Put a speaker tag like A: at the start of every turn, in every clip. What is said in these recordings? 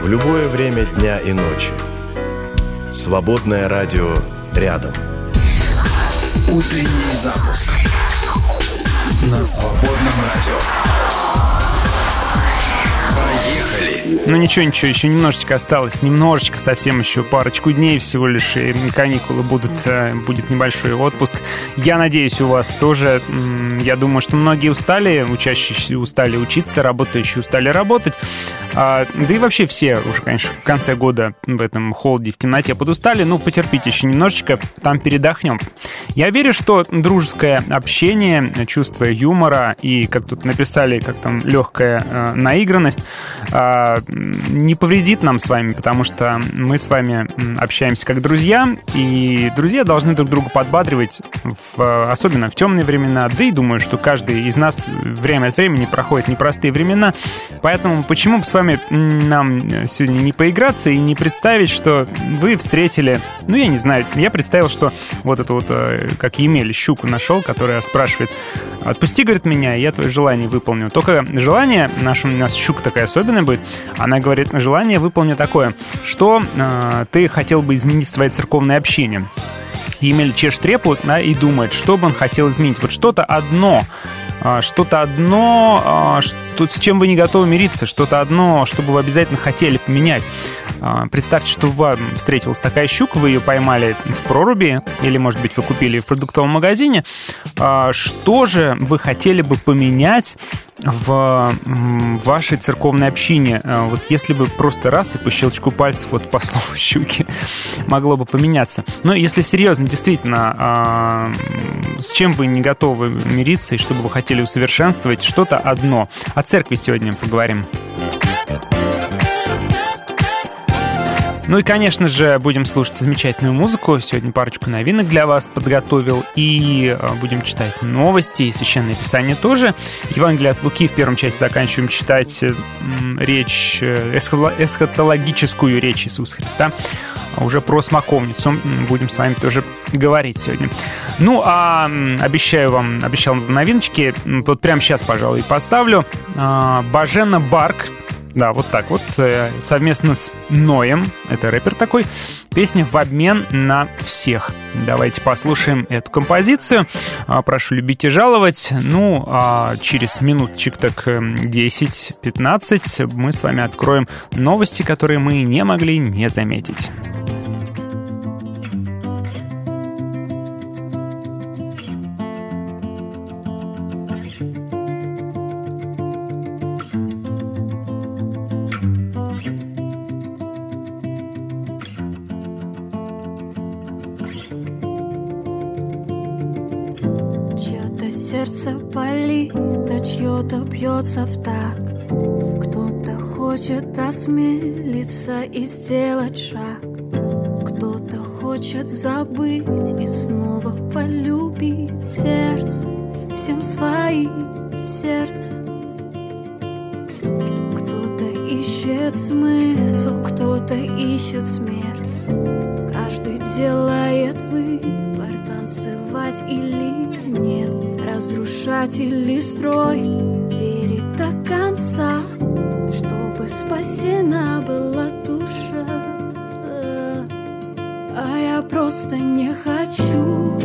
A: в любое время дня и ночи. Свободное радио рядом.
B: Утренний запуск на свободном радио.
C: Ну ничего, ничего, еще немножечко осталось, немножечко, совсем еще парочку дней всего лишь, и каникулы будут, э, будет небольшой отпуск. Я надеюсь, у вас тоже, я думаю, что многие устали, учащиеся устали учиться, работающие устали работать. А, да и вообще все уже, конечно, в конце года в этом холоде, в темноте подустали. Ну, потерпите еще немножечко, там передохнем. Я верю, что дружеское общение, чувство юмора и, как тут написали, как там легкая э, наигранность, э, не повредит нам с вами, потому что мы с вами общаемся как друзья, и друзья должны друг друга подбадривать, в, особенно в темные времена. Да и думаю, что каждый из нас время от времени проходит непростые времена. Поэтому почему бы с вами нам сегодня не поиграться и не представить, что вы встретили, ну, я не знаю, я представил, что вот это вот, э, как Емель, щуку нашел, которая спрашивает, отпусти, говорит, меня, я твое желание выполню. Только желание, наша, у нас щука такая особенная будет, она говорит, желание выполню такое, что э, ты хотел бы изменить свое церковное общение. Емель чешет репу да, и думает, что бы он хотел изменить. Вот что-то одно, что-то одно, а, что, с чем вы не готовы мириться, что-то одно, что бы вы обязательно хотели поменять. А, представьте, что вам встретилась такая щука, вы ее поймали в проруби, или, может быть, вы купили в продуктовом магазине. Что же вы хотели бы поменять в вашей церковной общине? Вот если бы просто раз и по щелчку пальцев, вот по слову щуки, могло бы поменяться. Но если серьезно, действительно, с чем вы не готовы мириться и что бы вы хотели усовершенствовать, что-то одно. О церкви сегодня поговорим. Ну и, конечно же, будем слушать замечательную музыку. Сегодня парочку новинок для вас подготовил. И э, будем читать новости и Священное Писание тоже. Евангелие от Луки в первом части заканчиваем читать речь, э, эсхатологическую речь Иисуса Христа. А уже про смоковницу будем с вами тоже говорить сегодня. Ну, а обещаю вам, обещал вам новиночки. Вот прямо сейчас, пожалуй, поставлю. А, Бажена Барк да, вот так вот. Э, совместно с Ноем, это рэпер такой, песня «В обмен на всех». Давайте послушаем эту композицию. А, прошу любить и жаловать. Ну, а через минуточек так 10-15 эм, мы с вами откроем новости, которые мы не могли не заметить.
D: Кто-то бьется в так, кто-то хочет осмелиться и сделать шаг, кто-то хочет забыть и снова полюбить сердце всем своим сердцем. Кто-то ищет смысл, кто-то ищет смерть. Каждый делает выбор, танцевать или нет, разрушать или строить верить до конца, чтобы спасена была душа. А я просто не хочу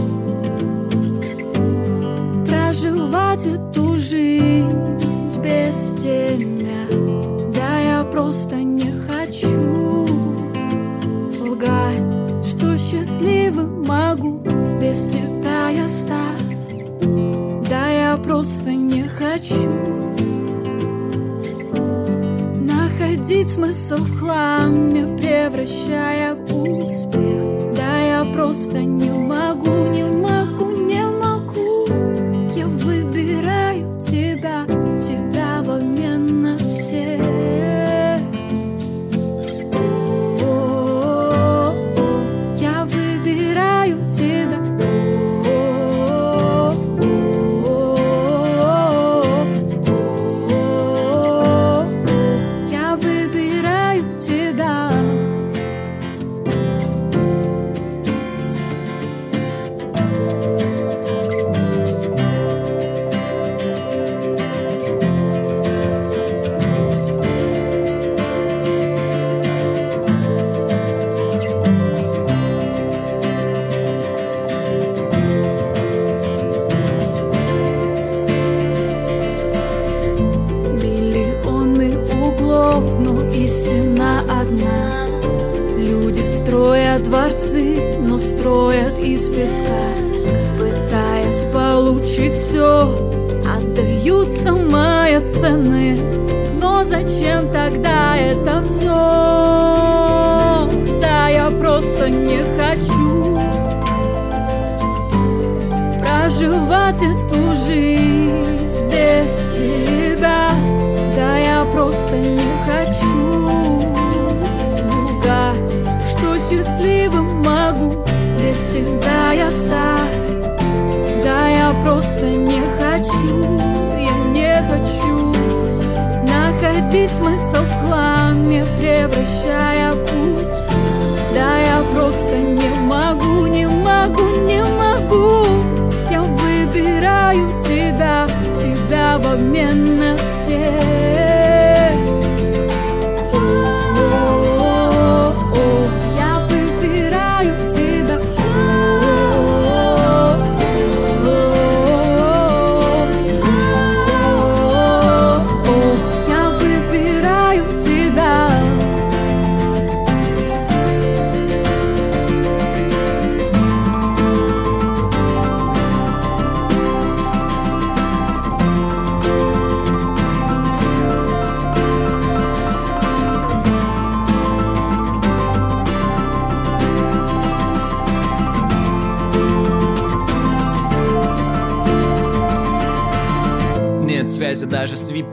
D: проживать эту жизнь без тебя. Да, я просто не хочу лгать, что счастливым могу без тебя я просто не хочу. Находить смысл в хламе, превращая в успех. Да я просто не могу,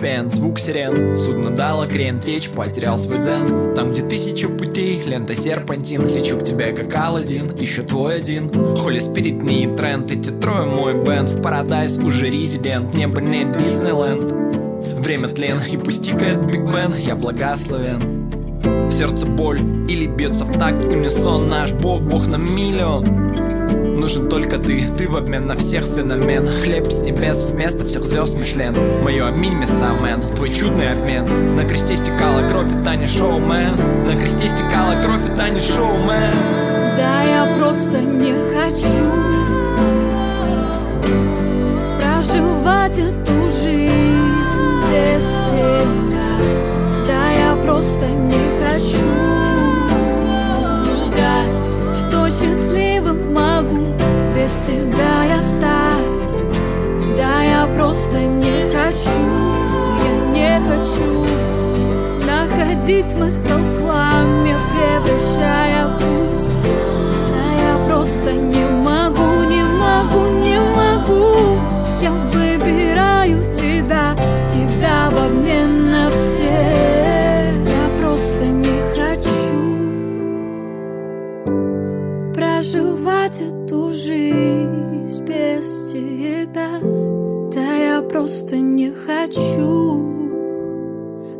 E: VPN Звук сирен, судно дало крен Течь, потерял свой дзен. Там, где тысячи путей, лента серпантин Лечу к тебе, как Алладин, еще твой один. Холи спирит не тренд, эти трое мой бенд В парадайз уже резидент, небо не Диснейленд. Время тлен, и пусть тикает Биг Бен, я благословен. Сердце боль, или бьется в такт унисон Наш бог, бог на миллион Нужен только ты, ты в обмен на всех феномен. Хлеб с небес вместо всех звезд Мишлен. Мое аминь места, мэн, твой чудный обмен. На кресте стекала кровь и Таня шоумен. На кресте стекала кровь и Таня шоумен.
D: Да я просто не хочу Проживать эту жизнь без тебя. Да я просто не хочу без тебя я стать. Да я просто не хочу, я не хочу Находить смысл в хламе, превращая в путь. Да я просто не могу, не могу, не могу. Я выбираю тебя, тебя в обмен жизнь без тебя Да я просто не хочу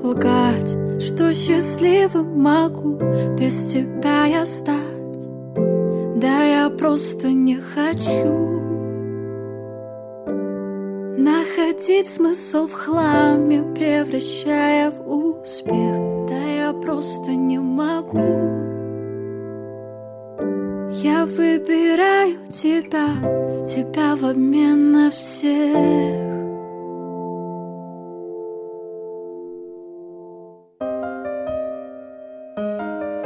D: лгать Что счастливым могу без тебя я стать. Да я просто не хочу Находить смысл в хламе, превращая в успех. Да я просто не могу я выбираю тебя, тебя в обмен на всех.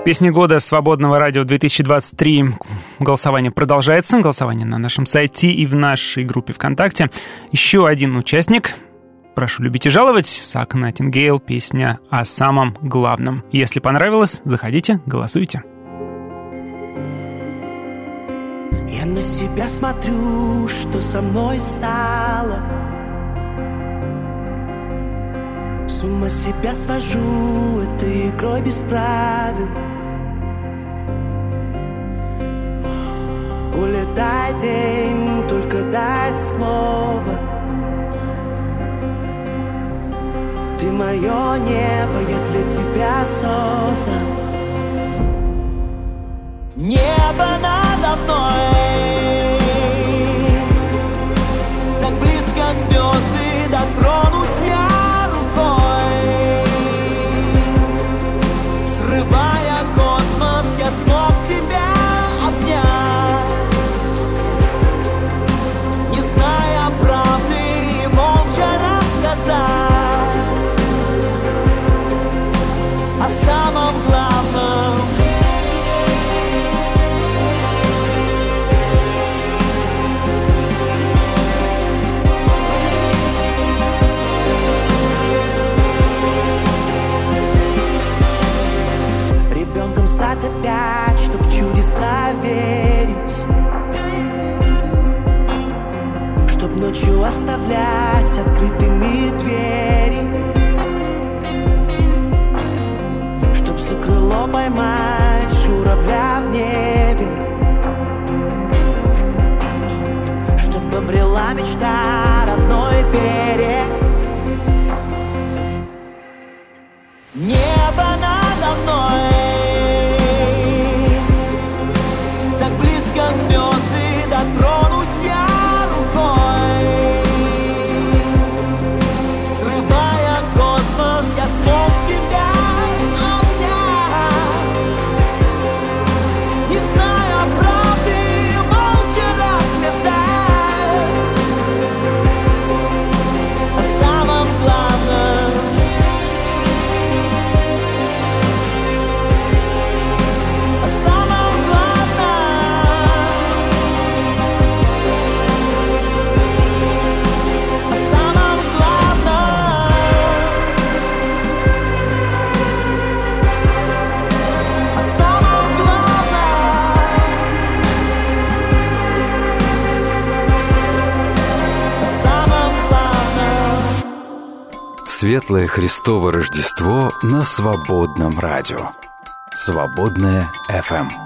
C: Песня года свободного радио 2023. Голосование продолжается. Голосование на нашем сайте и в нашей группе ВКонтакте. Еще один участник. Прошу любить и жаловать. Сак Натингейл. Песня о самом главном. Если понравилось, заходите, голосуйте.
F: Я на себя смотрю, что со мной стало. С ума себя свожу этой игрой без правил. Улетай день, только дай слово. Ты мое небо, я для тебя создан Небо надо мной ночью оставлять открытыми двери. Чтоб за крыло поймать журавля в небе. Чтоб обрела мечта родной берег. Небо надо мной.
B: Светлое Христово Рождество на свободном радио. Свободное FM.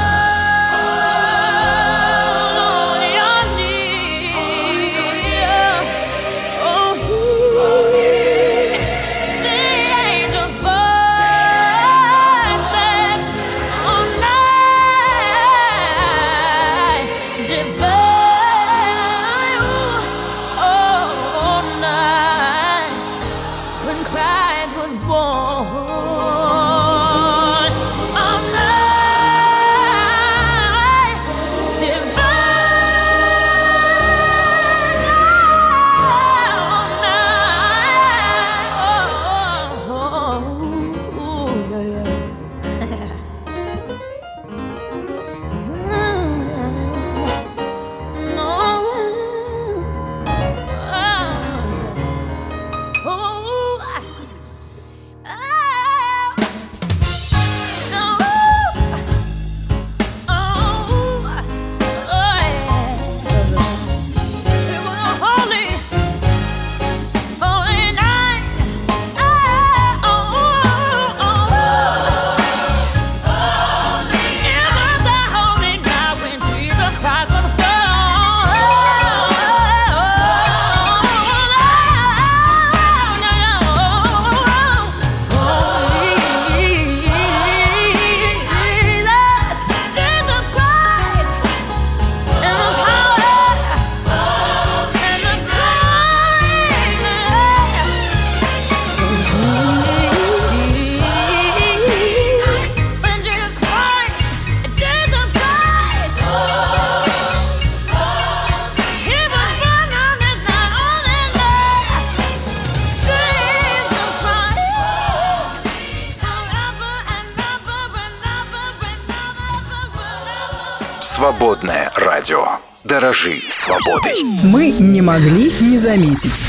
B: Свободой.
G: Мы не могли не заметить.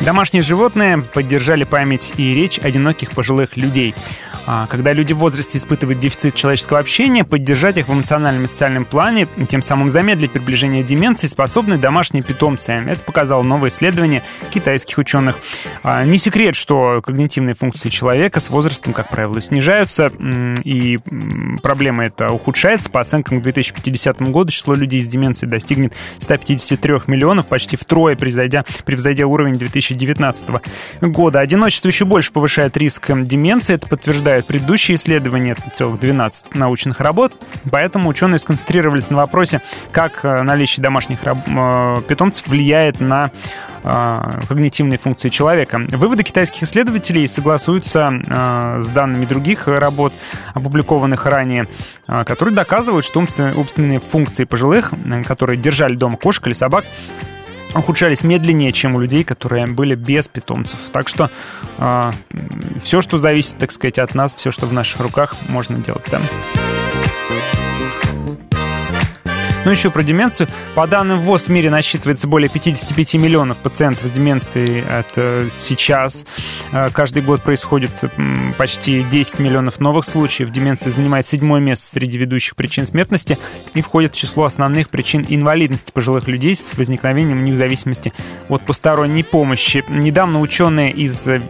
C: Домашние животные поддержали память и речь одиноких пожилых людей. А, когда люди в возрасте испытывают дефицит человеческого общения, поддержать их в эмоциональном и социальном плане, тем самым замедлить приближение деменции, способны домашние питомцы. Это показало новое исследование китайских ученых. А, не секрет, что когнитивные функции человека с возрастом, как правило, снижаются, и проблема эта ухудшается. По оценкам к 2050 году число людей с деменцией достигнет 153 миллионов, почти втрое превзойдя, превзойдя уровень 2019 года. Одиночество еще больше повышает риск деменции. Это подтверждают предыдущие исследования, целых 12 научных работ, поэтому ученые сконцентрировались на вопросе, как э, наличие домашних э, питомцев влияет на когнитивные функции человека. Выводы китайских исследователей согласуются с данными других работ, опубликованных ранее, которые доказывают, что умственные функции пожилых, которые держали дома кошек или собак, ухудшались медленнее, чем у людей, которые были без питомцев. Так что э, а, все, что зависит, так сказать, от нас, все, что в наших руках, можно делать там. Да? Ну, еще про деменцию. По данным ВОЗ в мире насчитывается более 55 миллионов пациентов с деменцией. Это сейчас. Э, каждый год происходит почти 10 миллионов новых случаев. Деменция занимает седьмое место среди ведущих причин смертности и входит в число основных причин инвалидности пожилых людей с возникновением них зависимости от посторонней помощи. Недавно ученые из э,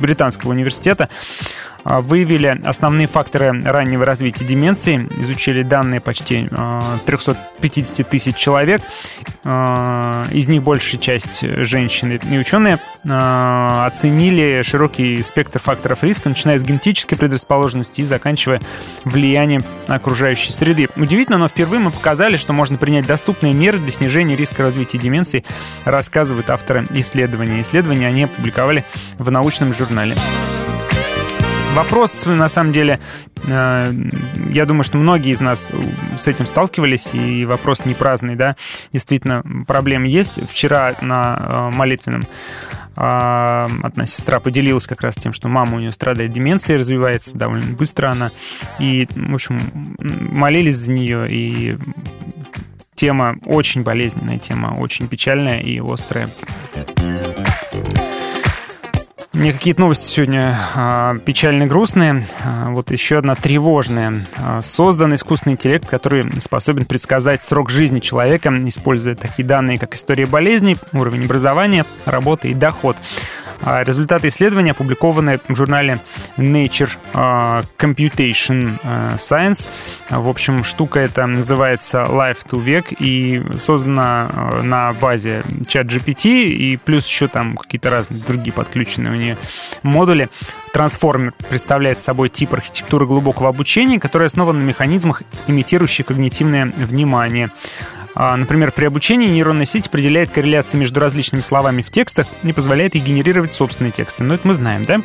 C: Британского университета выявили основные факторы раннего развития деменции, изучили данные почти 350 а, тысяч человек, а, из них большая часть женщины. И ученые оценили широкий спектр факторов риска, начиная с генетической предрасположенности и заканчивая влиянием окружающей среды. Удивительно, но впервые мы показали, что можно принять доступные меры для снижения риска развития деменции, рассказывают авторы исследования. Исследования они опубликовали в научном журнале. Вопрос, на самом деле, э, я думаю, что многие из нас с этим сталкивались, и вопрос не праздный, да, действительно, проблемы есть. Вчера на э, молитвенном э, одна сестра поделилась как раз тем, что мама у нее страдает деменцией, развивается довольно быстро она. И, в общем, молились за нее, и тема очень болезненная, тема очень печальная и острая. Мне какие-то новости сегодня а, печально грустные. А, вот еще одна тревожная. А, создан искусственный интеллект, который способен предсказать срок жизни человека, используя такие данные, как история болезней, уровень образования, работы и доход. А результаты исследования опубликованы в журнале Nature а, Computation а, Science. В общем, штука эта называется Life to Vec и создана на базе ChatGPT и плюс еще там какие-то разные другие подключенные у нее модули. Трансформер представляет собой тип архитектуры глубокого обучения, который основан на механизмах, имитирующих когнитивное внимание. А, например, при обучении нейронная сеть определяет корреляции между различными словами в текстах и позволяет ей генерировать собственные тексты. Но это мы знаем, да?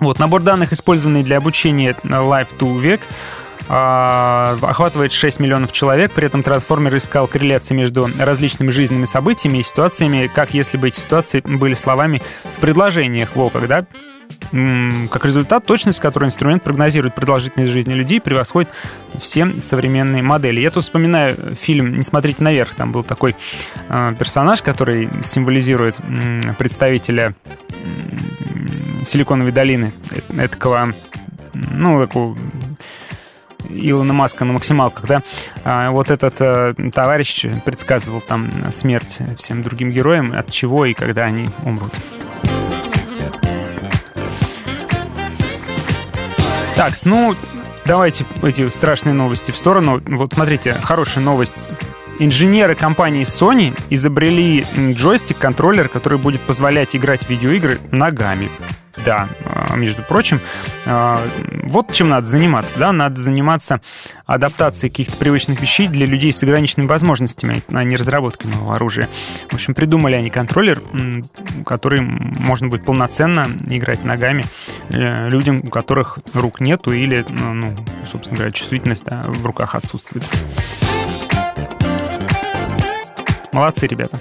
C: Вот, набор данных, использованный для обучения Live to век, охватывает 6 миллионов человек. При этом трансформер искал корреляции между различными жизненными событиями и ситуациями, как если бы эти ситуации были словами в предложениях в оках, да? Как результат, точность, с которой инструмент прогнозирует продолжительность жизни людей, превосходит все современные модели. Я тут вспоминаю фильм «Не смотрите наверх». Там был такой э, персонаж, который символизирует представителя Силиконовой долины, э, этого, ну, такого Илона Маска на максималках, да, а вот этот э, товарищ предсказывал там смерть всем другим героям, от чего и когда они умрут. Так, ну, давайте эти страшные новости в сторону. Вот смотрите, хорошая новость. Инженеры компании Sony изобрели джойстик-контроллер, который будет позволять играть в видеоигры ногами. Да, а, между прочим, а, вот чем надо заниматься, да, надо заниматься адаптацией каких-то привычных вещей для людей с ограниченными возможностями, а не разработкой нового оружия. В общем, придумали они контроллер, который можно будет полноценно играть ногами э, людям, у которых рук нету или, ну, ну собственно говоря, чувствительность да, в руках отсутствует. Молодцы, ребята.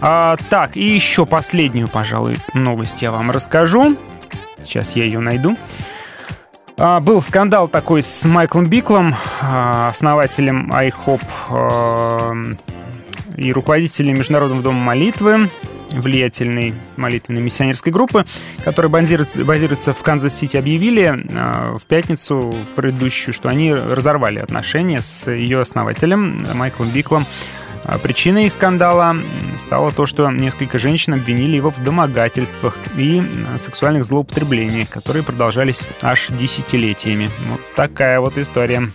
C: А, так, и еще последнюю, пожалуй, новость я вам расскажу. Сейчас я ее найду. А, был скандал такой с Майклом Биклом, а, основателем iHop а, и руководителем Международного дома молитвы, влиятельной молитвенной миссионерской группы, которая базируется, базируется в Канзас-Сити, объявили в пятницу предыдущую, что они разорвали отношения с ее основателем Майклом Биклом. А причиной скандала стало то, что несколько женщин обвинили его в домогательствах и сексуальных злоупотреблениях, которые продолжались аж десятилетиями. Вот такая вот история.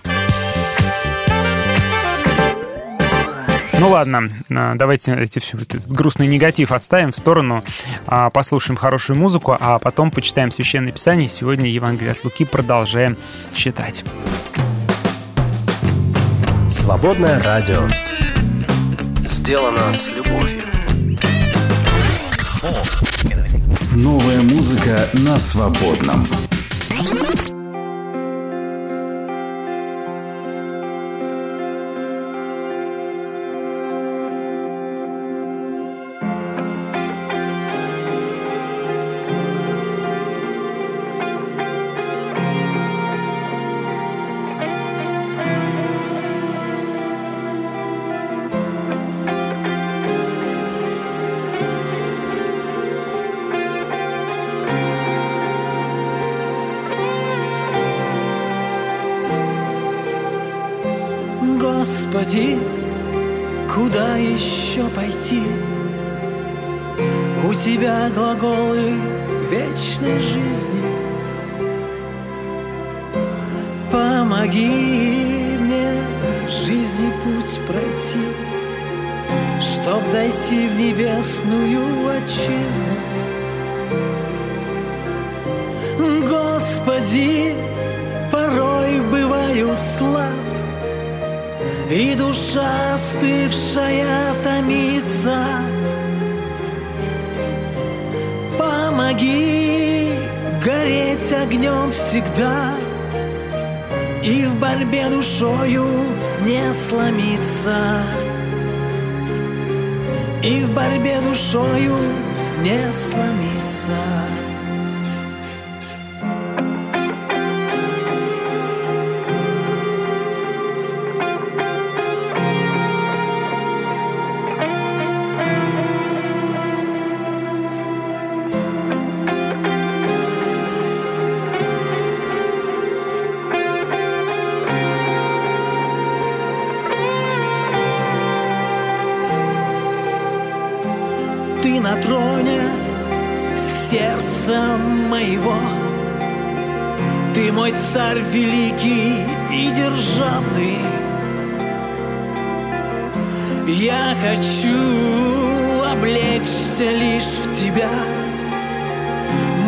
C: Ну ладно, а, давайте эти все, этот грустный негатив отставим в сторону, а, послушаем хорошую музыку, а потом почитаем Священное Писание. Сегодня Евангелие от Луки продолжаем читать.
H: Свободное радио сделано с любовью.
I: Новая музыка на свободном.
J: В борьбе душою не сломиться великий и державный. Я хочу облечься лишь в Тебя,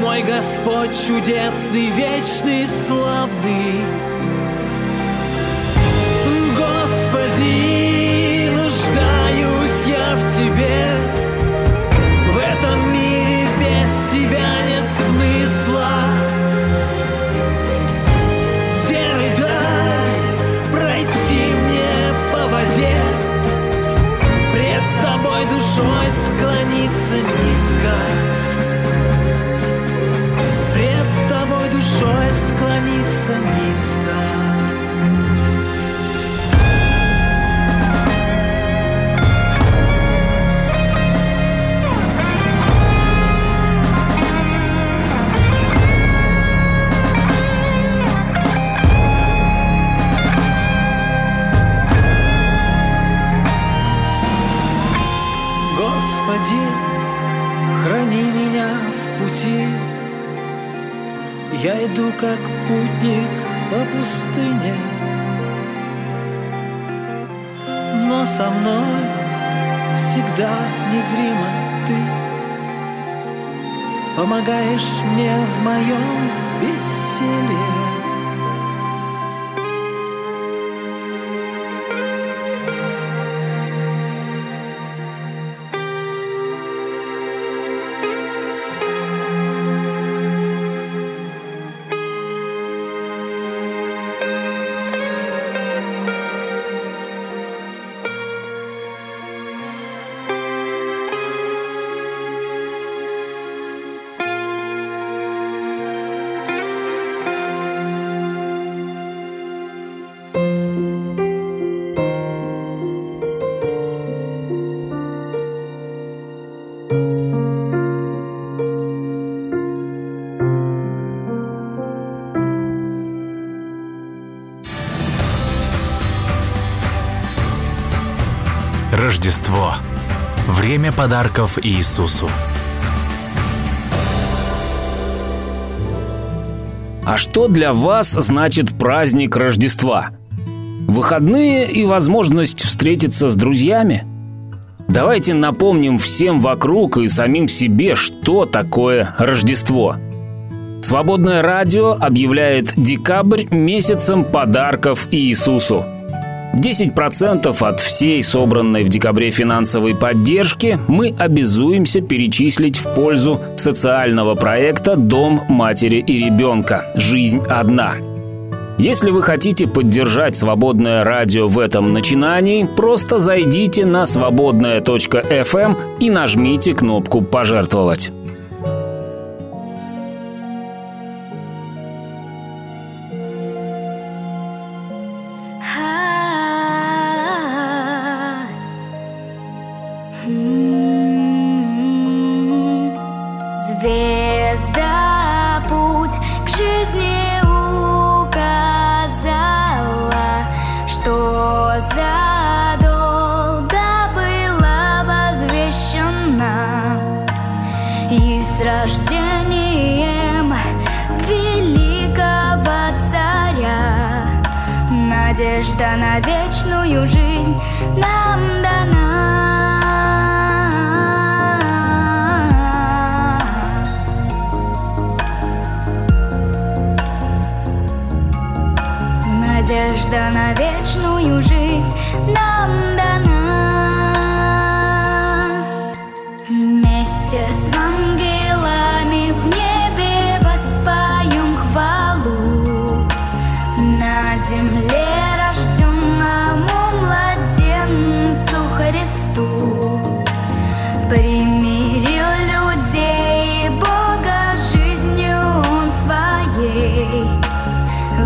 J: Мой Господь чудесный, вечный, славный. Помогаешь мне в моем бессилии
B: подарков Иисусу.
K: А что для вас значит праздник Рождества? Выходные и возможность встретиться с друзьями? Давайте напомним всем вокруг и самим себе, что такое Рождество. Свободное радио объявляет декабрь месяцем подарков Иисусу – 10% от всей собранной в декабре финансовой поддержки мы обязуемся перечислить в пользу социального проекта «Дом матери и ребенка. Жизнь одна». Если вы хотите поддержать свободное радио в этом начинании, просто зайдите на свободная.фм и нажмите кнопку «Пожертвовать».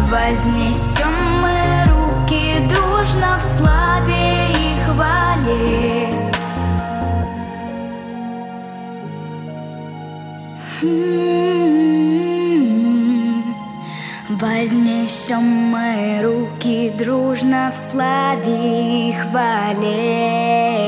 L: Вознесем мы руки дружно в славе и хвале. Вознесем мы руки дружно в славе и хвале.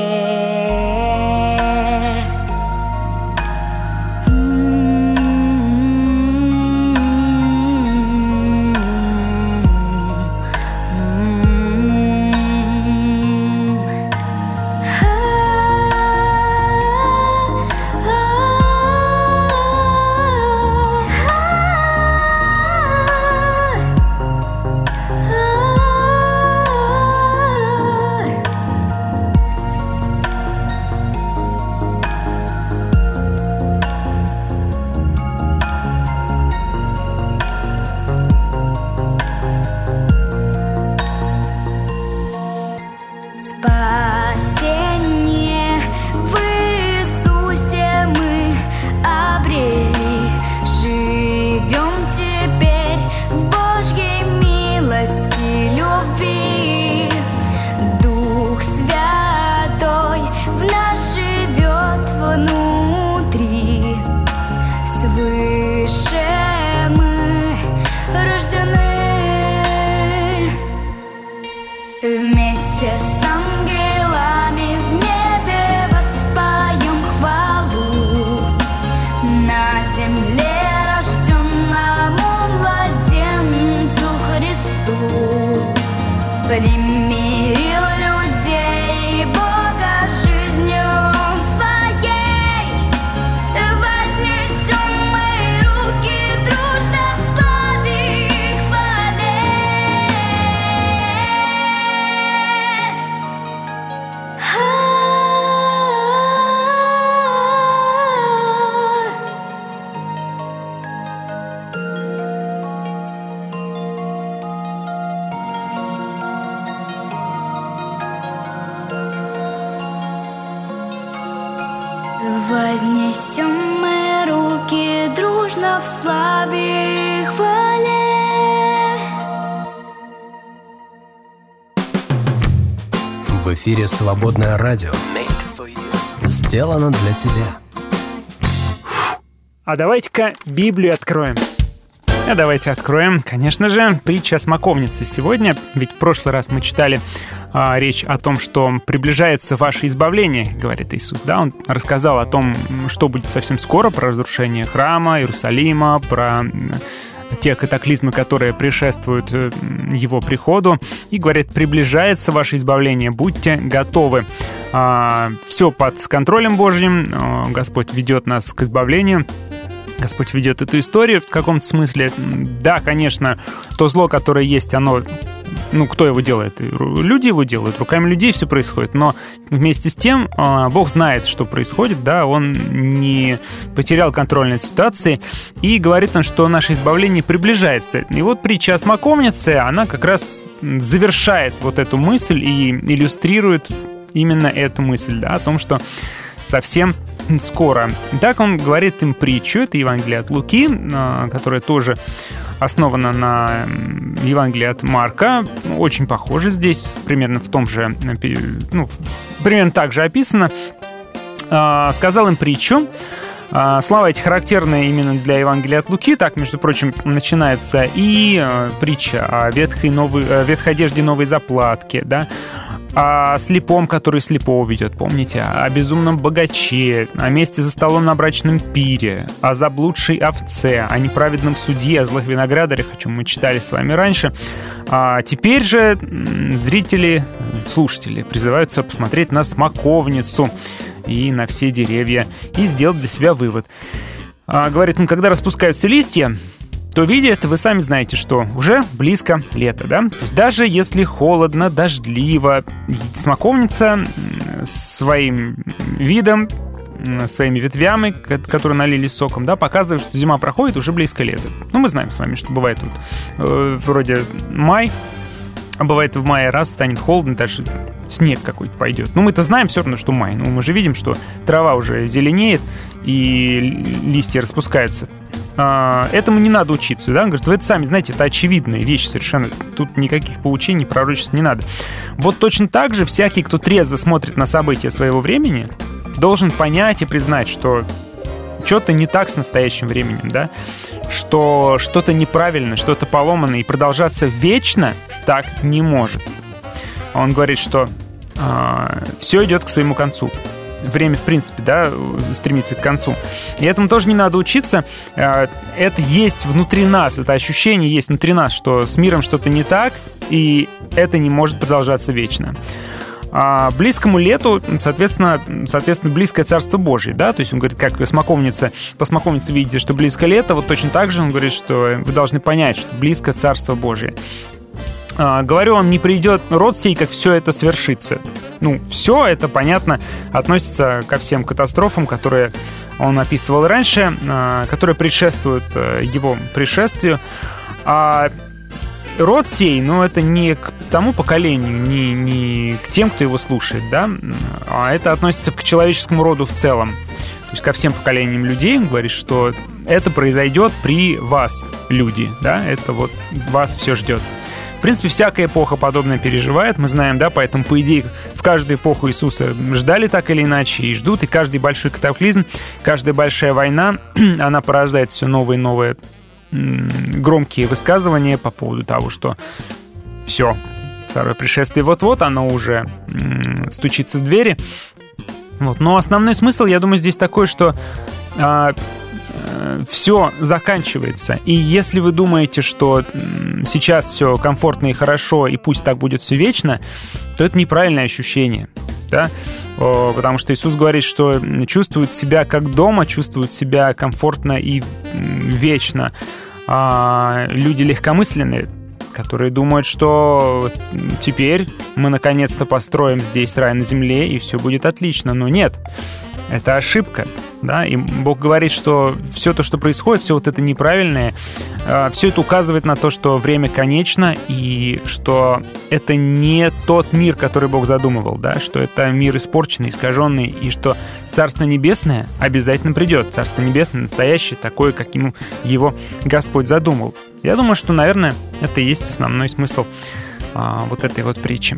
M: Эфире «Свободное радио». Сделано для тебя.
C: А давайте-ка Библию откроем. А давайте откроем, конечно же, притча о смоковнице сегодня. Ведь в прошлый раз мы читали а, речь о том, что приближается ваше избавление, говорит Иисус. Да, он рассказал о том, что будет совсем скоро, про разрушение храма, Иерусалима, про те катаклизмы, которые предшествуют э, его приходу, и говорит, приближается ваше избавление, будьте готовы. А, все под контролем Божьим, а, Господь ведет нас к избавлению, Господь ведет эту историю в каком-то смысле. Да, конечно, то зло, которое есть, оно ну, кто его делает? Люди его делают, руками людей все происходит. Но вместе с тем а, Бог знает, что происходит, да, Он не потерял контроль над ситуацией и говорит нам, что наше избавление приближается. И вот притча о смоковнице, она как раз завершает вот эту мысль и иллюстрирует именно эту мысль, да, о том, что совсем скоро. Так он говорит им притчу, это Евангелие от Луки, а, которая тоже основана на Евангелии от Марка. Очень похоже здесь, примерно в том же, ну, примерно так же описано. А, сказал им притчу, а, Слава эти характерны именно для Евангелия от Луки. Так, между прочим, начинается и притча о ветхой, новой, ветхой одежде новой заплатки, да, о слепом, который слепого ведет, помните? О безумном богаче, о месте за столом на брачном пире, о заблудшей овце, о неправедном судье, о злых виноградарях, о чем мы читали с вами раньше. А теперь же зрители, слушатели призываются посмотреть на смоковницу и на все деревья и сделать для себя вывод. А, говорит, ну когда распускаются листья, то видит, вы сами знаете, что уже близко лето, да? Даже если холодно, дождливо, смоковница своим видом своими ветвями, которые налились соком, да, показывает, что зима проходит, уже близко лето. Ну, мы знаем с вами, что бывает тут э, вроде май, а бывает в мае раз станет холодно, даже снег какой-то пойдет. Ну, мы-то знаем все равно, что май. Ну, мы же видим, что трава уже зеленеет, и листья распускаются. А, этому не надо учиться, да? Он говорит, вы это сами знаете, это очевидная вещь совершенно. Тут никаких поучений, пророчеств не надо. Вот точно так же всякий, кто трезво смотрит на события своего времени, должен понять и признать, что что-то не так с настоящим временем, да? Что что-то неправильно, что-то поломано, и продолжаться вечно так не может. Он говорит, что э, все идет к своему концу время, в принципе, да, стремится к концу. И этому тоже не надо учиться. Э, это есть внутри нас, это ощущение есть внутри нас, что с миром что-то не так, и это не может продолжаться вечно. А близкому лету, соответственно, соответственно, близкое Царство Божье, да, то есть он говорит, как смоковница, по смоковнице видите, что близко лето, вот точно так же он говорит, что вы должны понять, что близко Царство Божье. А, говорю вам, не придет род сей, как все это свершится. Ну, все это, понятно, относится ко всем катастрофам, которые он описывал раньше, а, которые предшествуют э, его пришествию. А род сей, ну, это не к тому поколению, не, не к тем, кто его слушает, да, а это относится к человеческому роду в целом. То есть ко всем поколениям людей он говорит, что это произойдет при вас, люди, да, это вот вас все ждет. В принципе, всякая эпоха подобное переживает, мы знаем, да, поэтому, по идее, в каждую эпоху Иисуса ждали так или иначе и ждут, и каждый большой катаклизм, каждая большая война, она порождает все новые и новые громкие высказывания по поводу того, что все, второе пришествие вот-вот, оно уже стучится в двери. Вот. Но основной смысл, я думаю, здесь такой, что а, все заканчивается. И если вы думаете, что сейчас все комфортно и хорошо, и пусть так будет все вечно, то это неправильное ощущение. Да? Потому что Иисус говорит, что чувствует себя как дома, чувствует себя комфортно и вечно. А люди легкомысленные, которые думают, что теперь мы наконец-то построим здесь рай на земле, и все будет отлично. Но нет, это ошибка да, и Бог говорит, что все то, что происходит, все вот это неправильное, а, все это указывает на то, что время конечно, и что это не тот мир, который Бог задумывал, да, что это мир испорченный, искаженный, и что Царство Небесное обязательно придет. Царство Небесное настоящее, такое, каким его Господь задумал. Я думаю, что, наверное, это и есть основной смысл а, вот этой вот притчи.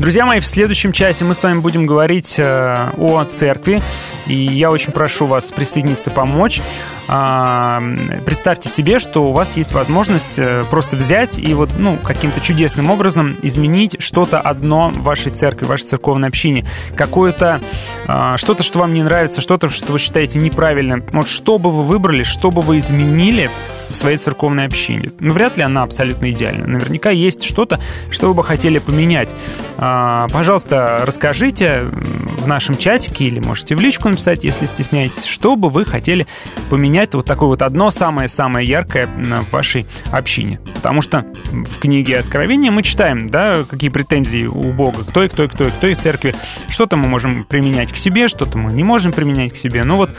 C: Друзья мои, в следующем часе мы с вами будем говорить э, о церкви. И я очень прошу вас присоединиться, помочь. а, представьте себе, что у вас есть возможность э, просто взять и вот, ну, каким-то чудесным образом изменить что-то одно в вашей церкви, в вашей церковной общине. Какое-то, а, что-то, что вам не нравится, что-то, что вы считаете неправильным. Вот что бы вы выбрали, что бы вы изменили в своей церковной общине. Ну, вряд ли она абсолютно идеальна. Наверняка есть что-то, что вы бы хотели поменять. А, пожалуйста, расскажите в нашем чатике или можете в личку написать, если стесняетесь, что бы вы хотели поменять вот такое вот одно самое-самое яркое в вашей общине. Потому что в книге Откровения мы читаем, да, какие претензии у Бога, кто и кто и кто и кто и церкви. Что-то мы можем применять к себе, что-то мы не можем применять к себе. Ну вот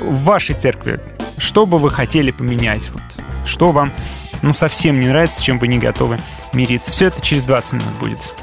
C: в вашей церкви что бы вы хотели поменять? Вот, что вам ну, совсем не нравится, чем вы не готовы мириться? Все это через 20 минут будет.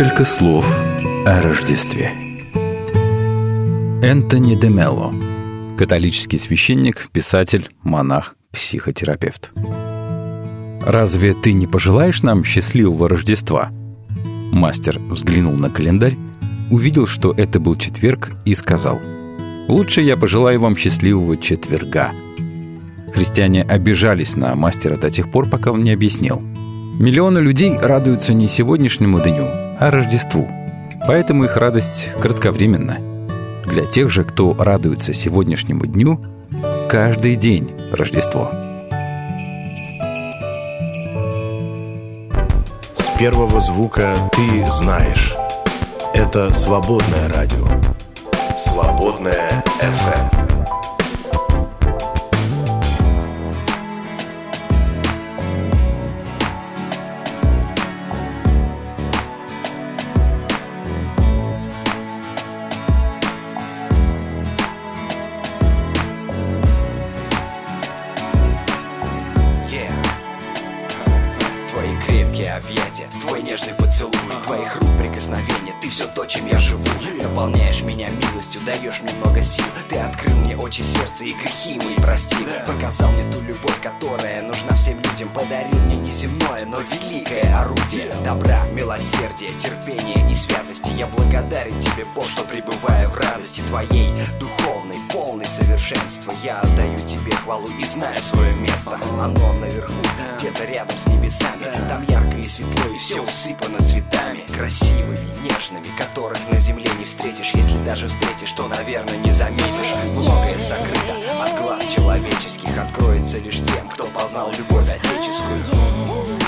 I: Несколько слов о Рождестве. Энтони де Мелло. Католический священник, писатель, монах, психотерапевт. «Разве ты не пожелаешь нам счастливого Рождества?» Мастер взглянул на календарь, увидел, что это был четверг, и сказал «Лучше я пожелаю вам счастливого четверга». Христиане обижались на мастера до тех пор, пока он не объяснил. Миллионы людей радуются не сегодняшнему дню, а Рождеству. Поэтому их радость кратковременна. Для тех же, кто радуется сегодняшнему дню, каждый день Рождество.
A: С первого звука ты знаешь. Это свободное радио. Свободное FM. цветами Красивыми, нежными, которых на земле не встретишь Если даже встретишь, то, наверное, не заметишь. Многое закрыто от глаз человеческих Откроется лишь тем, кто познал любовь отеческую.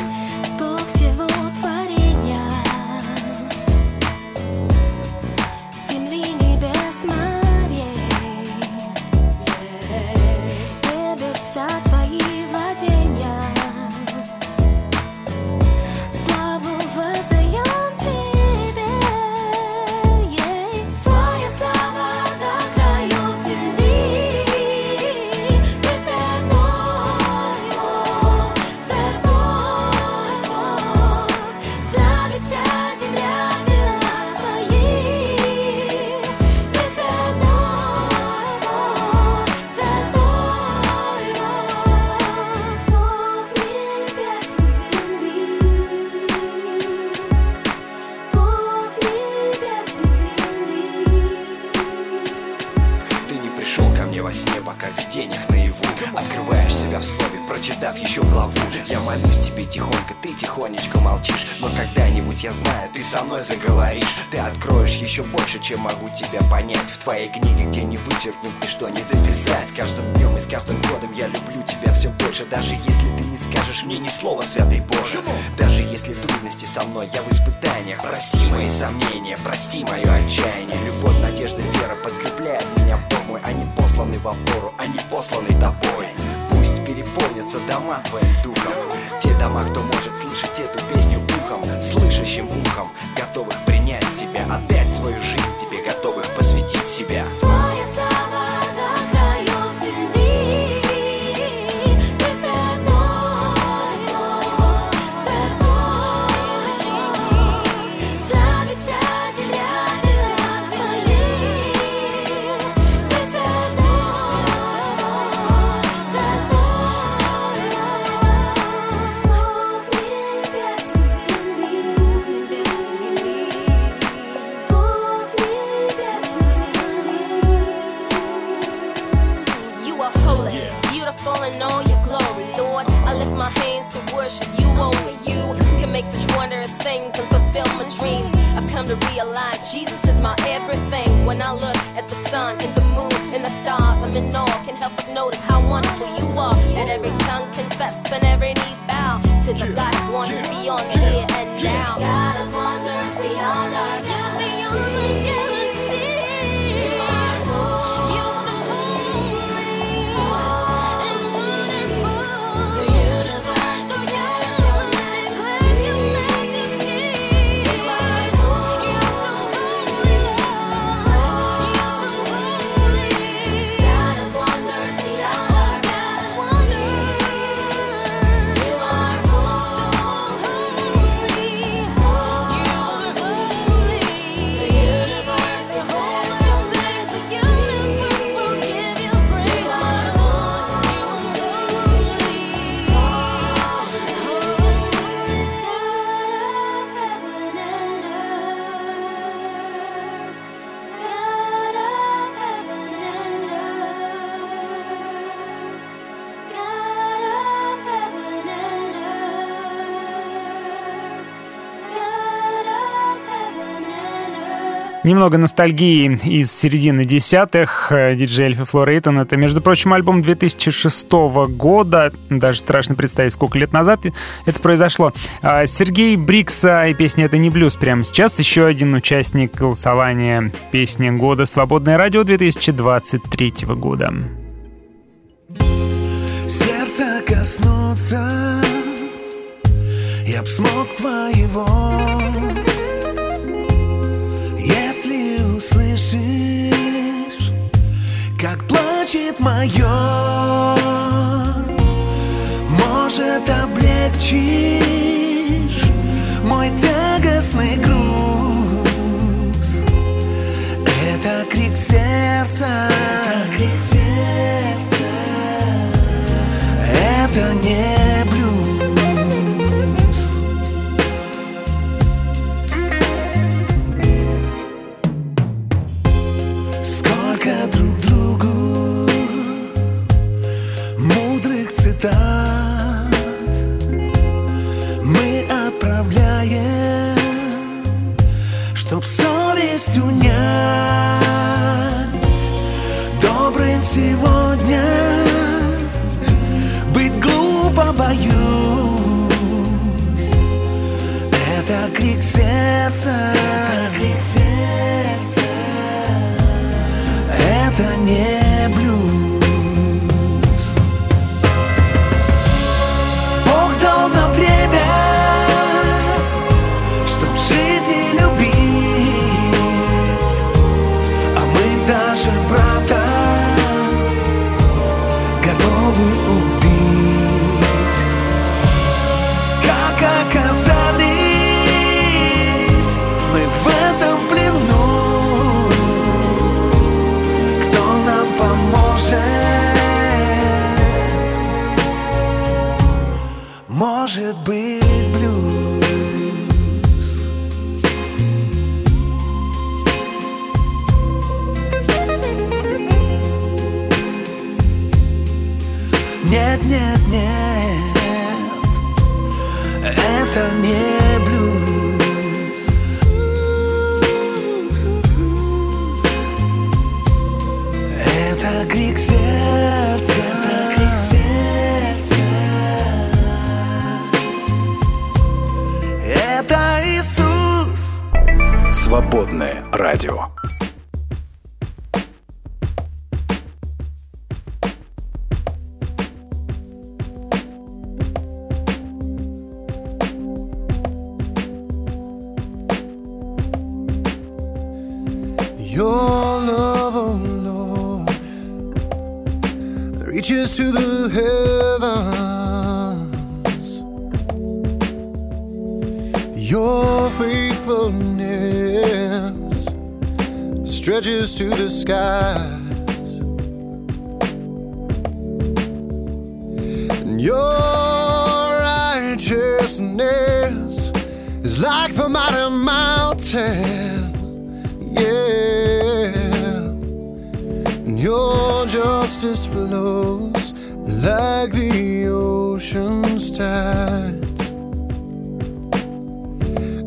C: Немного ностальгии из середины десятых. Э, диджей Эльфи Флорейтон. Это, между прочим, альбом 2006 года. Даже страшно представить, сколько лет назад это произошло. А, Сергей Брикса и песня «Это не блюз» прямо сейчас. Еще один участник голосования песни года «Свободное радио» 2023 года.
N: Сердце коснуться Я б смог твоего если услышишь, как плачет мое, может облегчишь мой тягостный груз. Это крик сердца, это крик сердца, это не
I: Свободное радио.
O: To the skies. And your righteousness is like the mighty mountain, yeah. And your justice flows like the ocean's tides.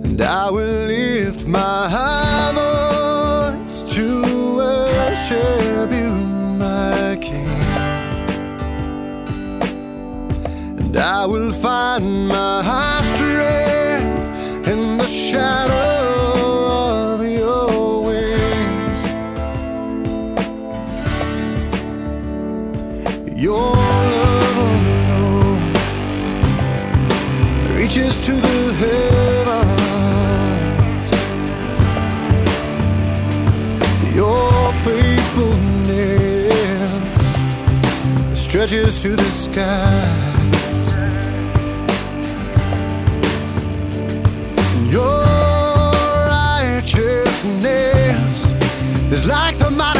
O: And I will lift my voice And I will find my strength in the shadow of your wings. Your love, Lord, reaches to the heavens. Your faithfulness stretches to the skies. Like the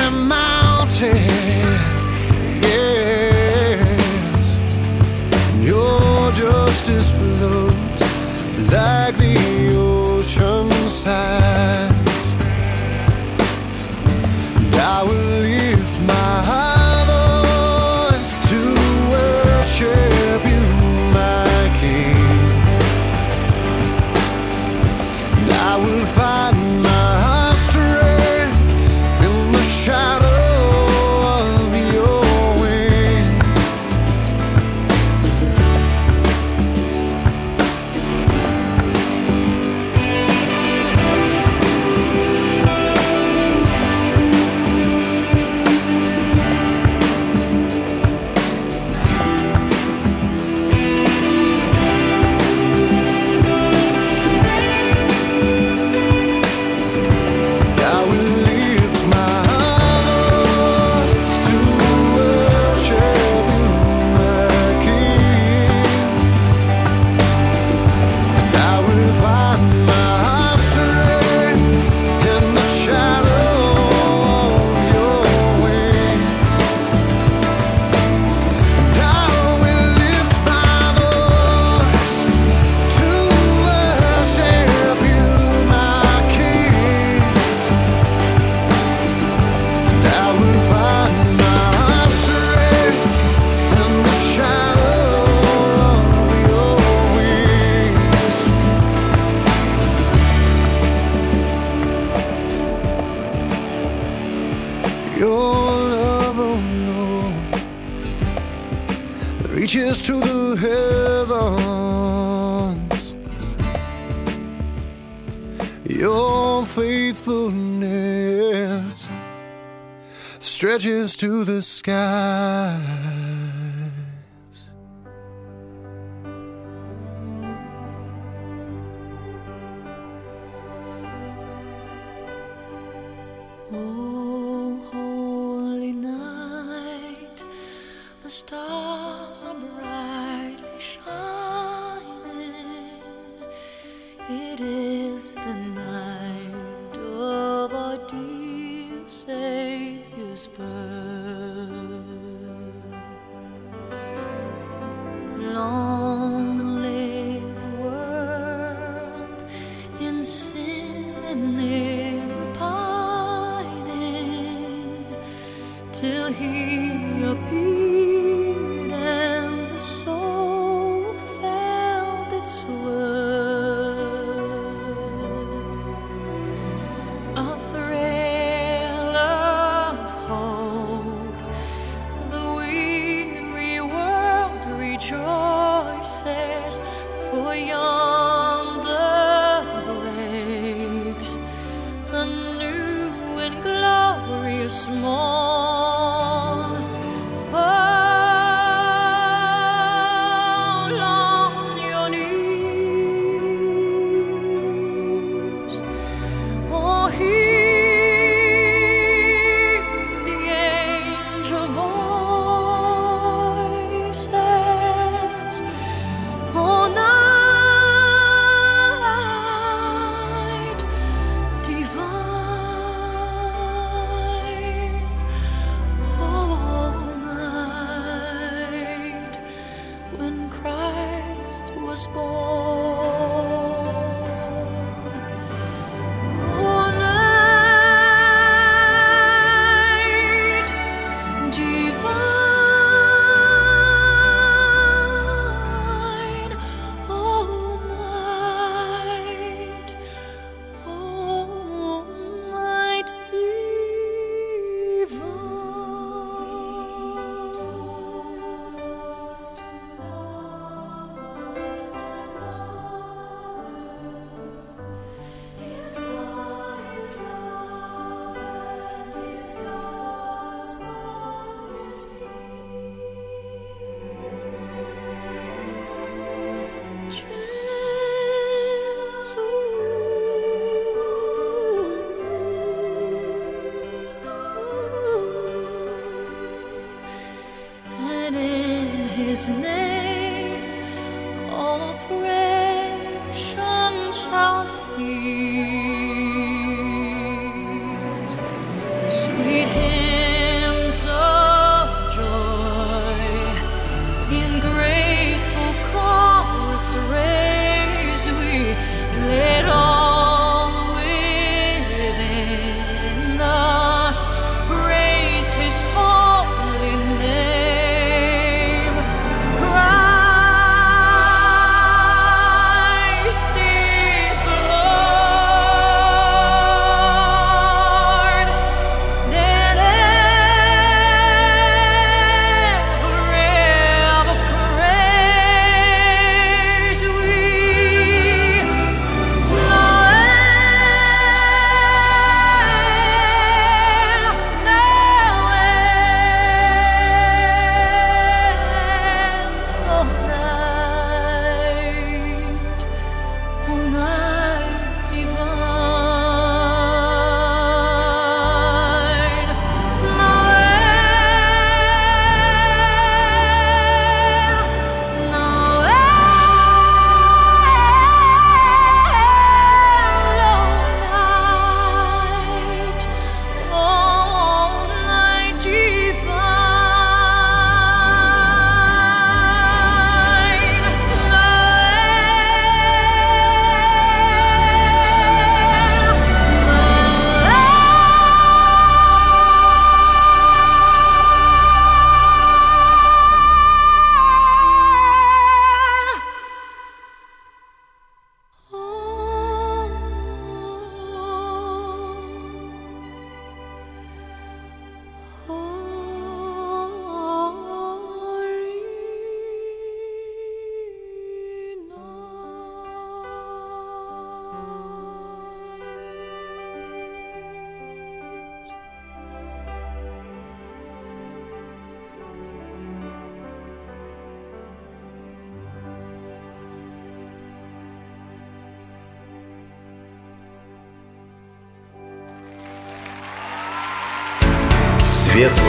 D: stretches to the sky.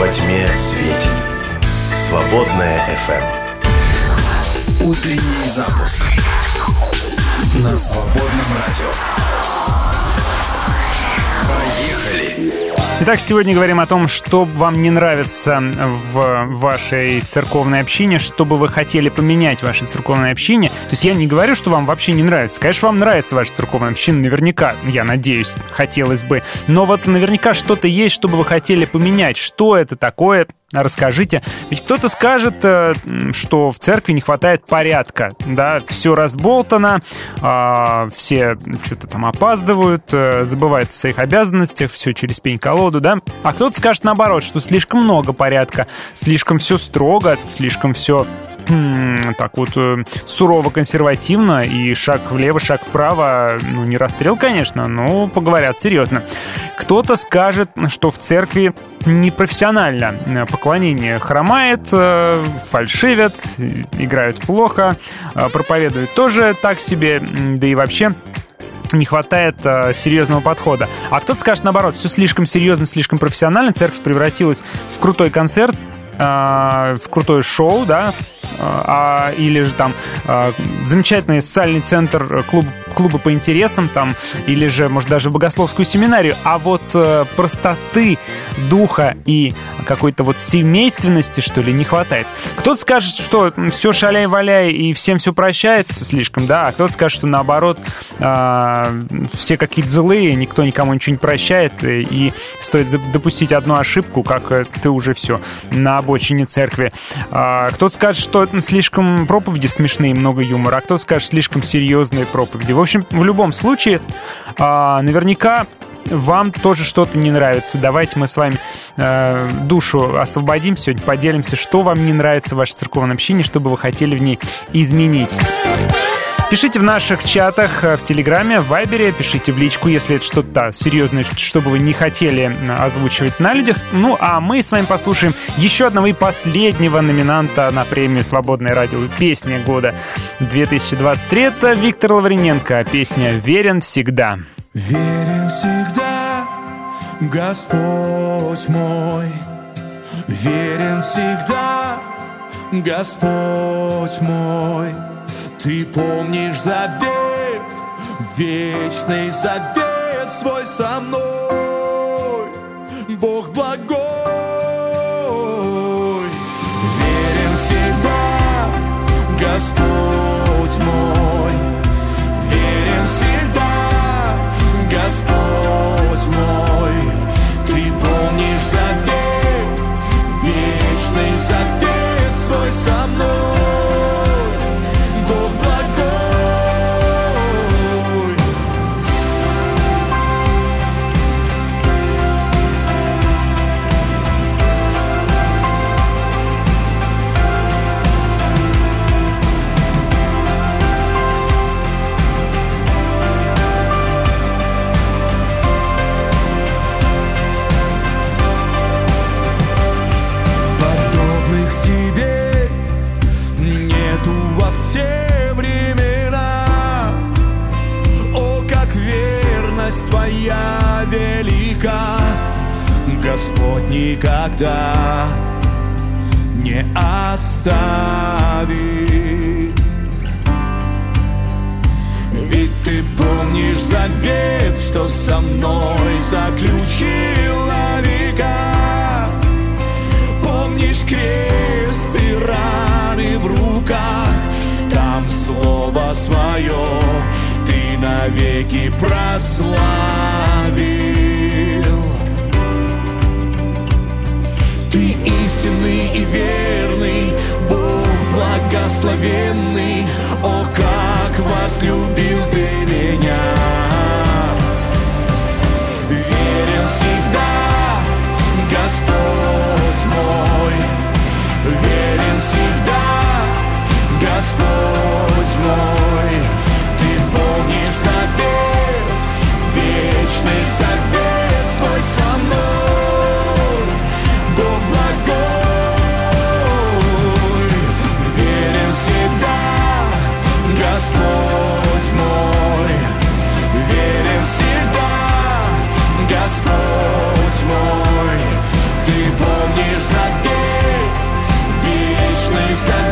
A: Во тьме светит. Свободная FM.
M: Утренний запуск
C: Итак, сегодня говорим о том, что вам не нравится в вашей церковной общине, что бы вы хотели поменять в вашей церковной общине. То есть я не говорю, что вам вообще не нравится. Конечно, вам нравится ваша церковная община, наверняка, я надеюсь, хотелось бы. Но вот наверняка что-то есть, что бы вы хотели поменять. Что это такое? Расскажите. Ведь кто-то скажет, э, что в церкви не хватает порядка, да, все разболтано, а, все что-то там опаздывают, э, забывают о своих обязанностях, все через пень-колоду, да. А кто-то скажет наоборот, что слишком много порядка, слишком все строго, слишком все так вот э, сурово консервативно и шаг влево, шаг вправо, ну не расстрел, конечно, но поговорят серьезно. Кто-то скажет, что в церкви непрофессионально поклонение хромает, э, фальшивят, играют плохо, э, проповедуют тоже так себе, да и вообще не хватает э, серьезного подхода. А кто-то скажет наоборот, все слишком серьезно, слишком профессионально, церковь превратилась в крутой концерт, э, в крутое шоу, да, а, или же там а, замечательный социальный центр клуб, клуба по интересам там, или же, может, даже богословскую семинарию, а вот э, простоты духа и какой-то вот семейственности, что ли, не хватает. Кто-то скажет, что все шаляй-валяй и всем все прощается слишком, да, а кто-то скажет, что наоборот, э, все какие-то злые, никто никому ничего не прощает, и стоит допустить одну ошибку, как э, ты уже все на обочине церкви. А, кто-то скажет, что это слишком проповеди смешные, много юмора, а кто скажет слишком серьезные проповеди. В общем, в любом случае, а, наверняка вам тоже что-то не нравится. Давайте мы с вами э, душу освободим сегодня, поделимся, что вам не нравится в вашей церковной общине, что бы вы хотели в ней изменить. Пишите в наших чатах э, в Телеграме, в Вайбере, пишите в личку, если это что-то серьезное, что бы вы не хотели озвучивать на людях. Ну, а мы с вами послушаем еще одного и последнего номинанта на премию «Свободное радио. Песня года 2023». Это Виктор Лаврененко. Песня «Верен всегда».
P: Верен всегда, Господь мой, Верен всегда, Господь мой. Ты помнишь завет, вечный завет свой со мной, Бог благой. Верен всегда, Господь мой, верен всегда, Господь мой. Ты помнишь завет, вечный завет свой со мной. Господь никогда не оставит. Ведь ты помнишь завет, что со мной заключил на века. Помнишь крест и раны в руках, там слово свое ты навеки прославил. Истинный и верный, Бог благословенный, о, как возлюбил ты меня. Верен всегда, Господь мой, верен всегда, Господь мой. Ты помнишь завет, вечный завет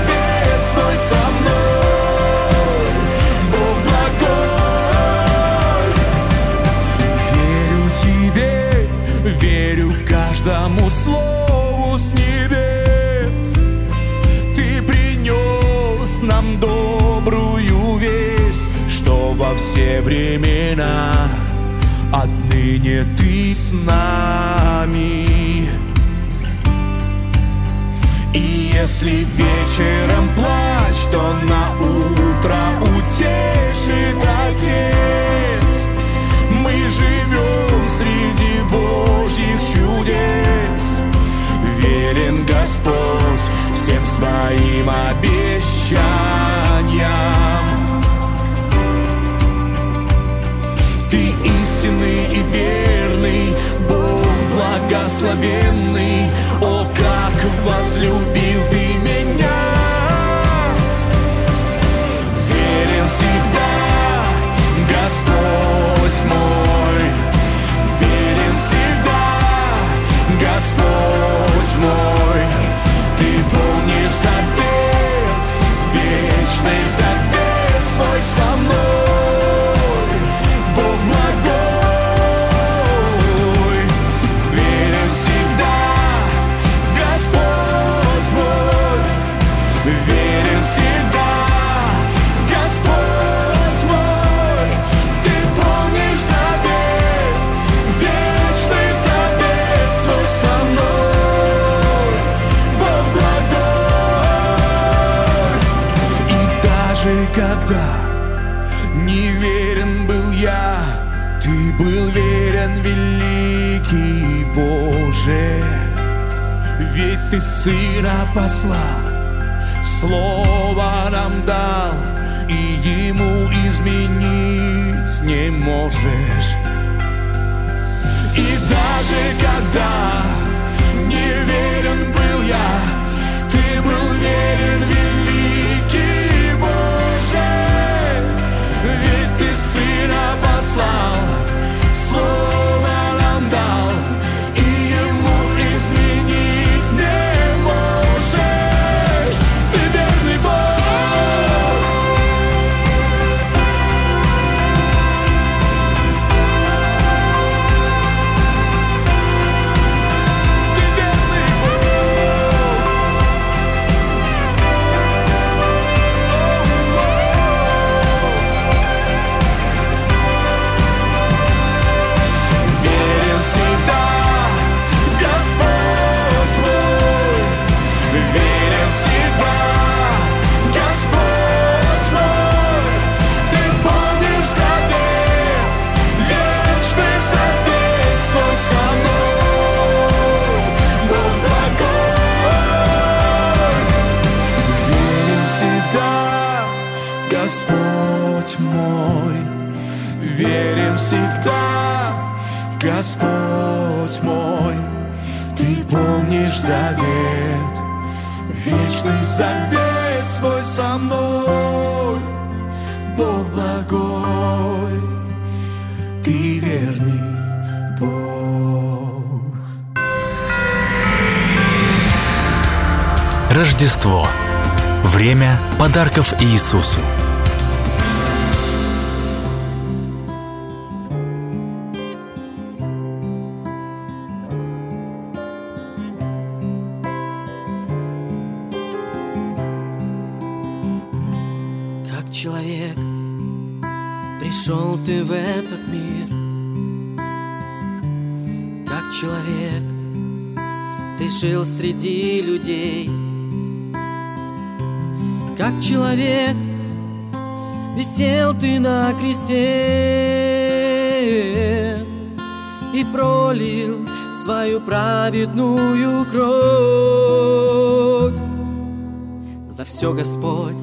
P: весной со мной. Бог благой. Верю тебе, верю каждому слову с небес. Ты принес нам добрую весть Что во все времена отныне ты с нами если вечером плачь, то на утро утешит Отец. Мы живем среди Божьих чудес. Верен Господь всем своим обещаниям. Ты истинный и верный, Бог благословенный, О, возлюбил ты меня! Верен всегда Господь
B: подарков Иисусу.
Q: Кресте И пролил свою праведную кровь. За все, Господь,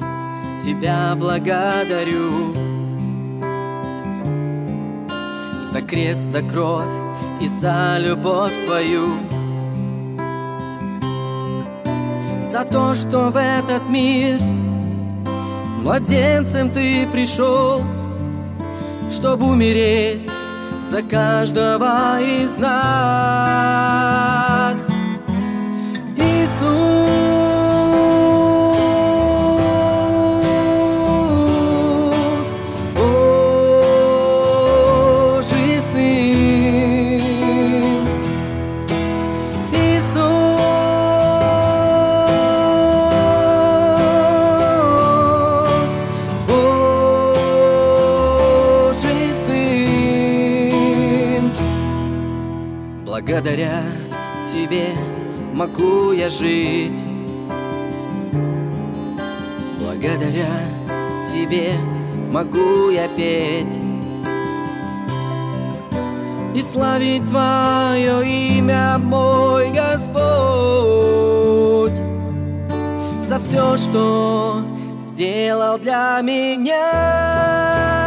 Q: Тебя благодарю. За крест, за кровь и за любовь Твою. За то, что в этот мир Младенцем Ты пришел Чтобы умереть за каждого из нас могу я жить. Благодаря тебе могу я петь И славить Твое имя, мой Господь За все, что сделал для меня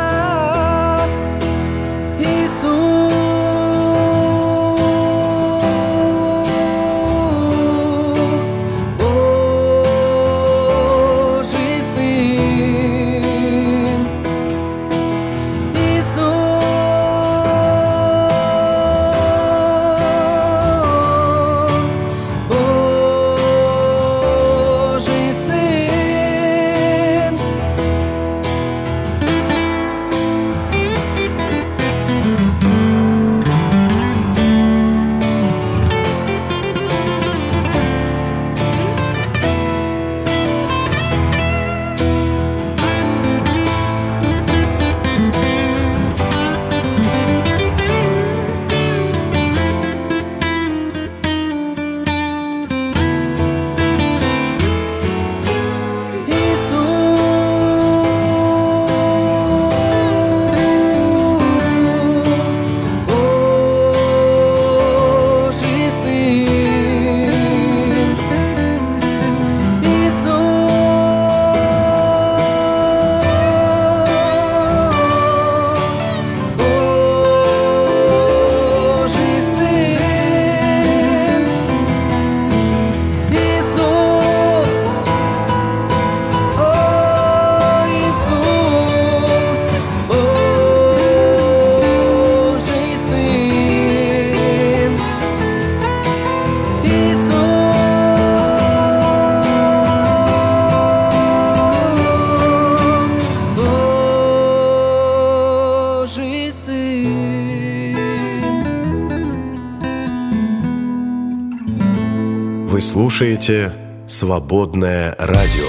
A: слушаете «Свободное радио».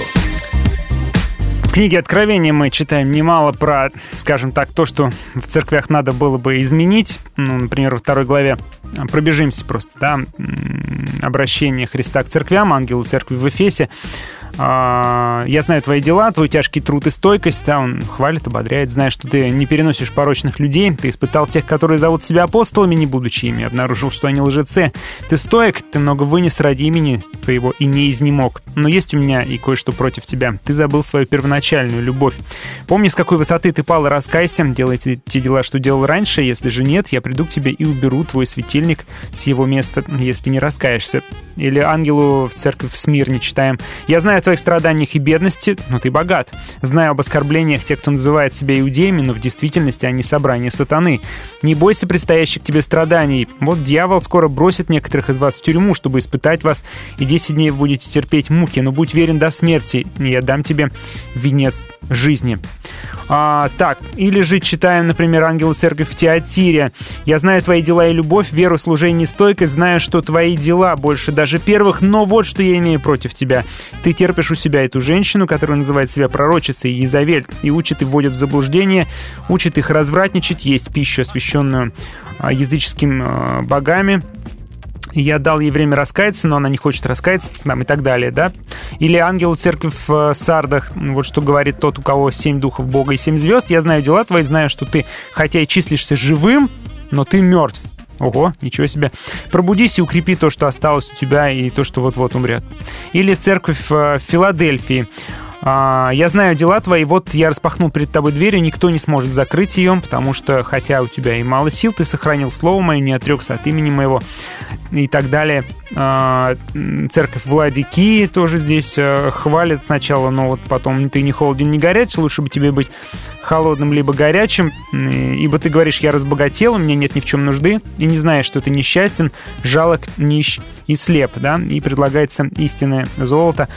C: В книге Откровения мы читаем немало про, скажем так, то, что в церквях надо было бы изменить. Ну, например, во второй главе пробежимся просто, да, обращение Христа к церквям, ангелу церкви в Эфесе. А, я знаю твои дела, твой тяжкий труд и стойкость, да, он хвалит, ободряет, зная, что ты не переносишь порочных людей, ты испытал тех, которые зовут себя апостолами, не будучи ими, обнаружил, что они лжецы. Ты стоек, ты много вынес ради имени твоего и не изнемог. Но есть у меня и кое-что против тебя. Ты забыл свою первоначальную любовь. Помни, с какой высоты ты пал и раскайся, делай те дела, что делал раньше, если же нет, я приду к тебе и уберу твой светильник с его места, если не раскаешься. Или ангелу в церковь в Смирне читаем. Я знаю твоих страданиях и бедности, но ты богат. Знаю об оскорблениях тех, кто называет себя иудеями, но в действительности они собрание сатаны. Не бойся предстоящих тебе страданий. Вот дьявол скоро бросит некоторых из вас в тюрьму, чтобы испытать вас, и 10 дней вы будете терпеть муки, но будь верен до смерти, и я дам тебе венец жизни. А, так, или же читаем, например, «Ангелу церкви в Театире». «Я знаю твои дела и любовь, веру, служение и стойкость, знаю, что твои дела больше даже первых, но вот что я имею против тебя. Ты терпишь у себя эту женщину, которая называет себя пророчицей Изавель, и учит и вводит в заблуждение, учит их развратничать, есть пищу, освященную а, языческими а, богами, я дал ей время раскаяться, но она не хочет раскаяться, там, и так далее, да? Или ангелу церкви в э, Сардах, вот что говорит тот, у кого семь духов Бога и семь звезд, я знаю дела твои, знаю, что ты, хотя и числишься живым, но ты мертв. Ого, ничего себе. Пробудись и укрепи то, что осталось у тебя, и то, что вот-вот умрет. Или церковь э, в Филадельфии. А, я знаю дела твои, вот я распахнул перед тобой дверь, и никто не сможет закрыть ее, потому что, хотя у тебя и мало сил, ты сохранил слово мое, не отрекся от имени моего и так далее. А, церковь Владики тоже здесь э, хвалит сначала, но вот потом ты не холоден, не горячий, лучше бы тебе быть холодным либо горячим, ибо ты говоришь, я разбогател, у меня нет ни в чем нужды, и не знаешь, что ты несчастен, жалок, нищ и слеп, да, и предлагается истинное золото,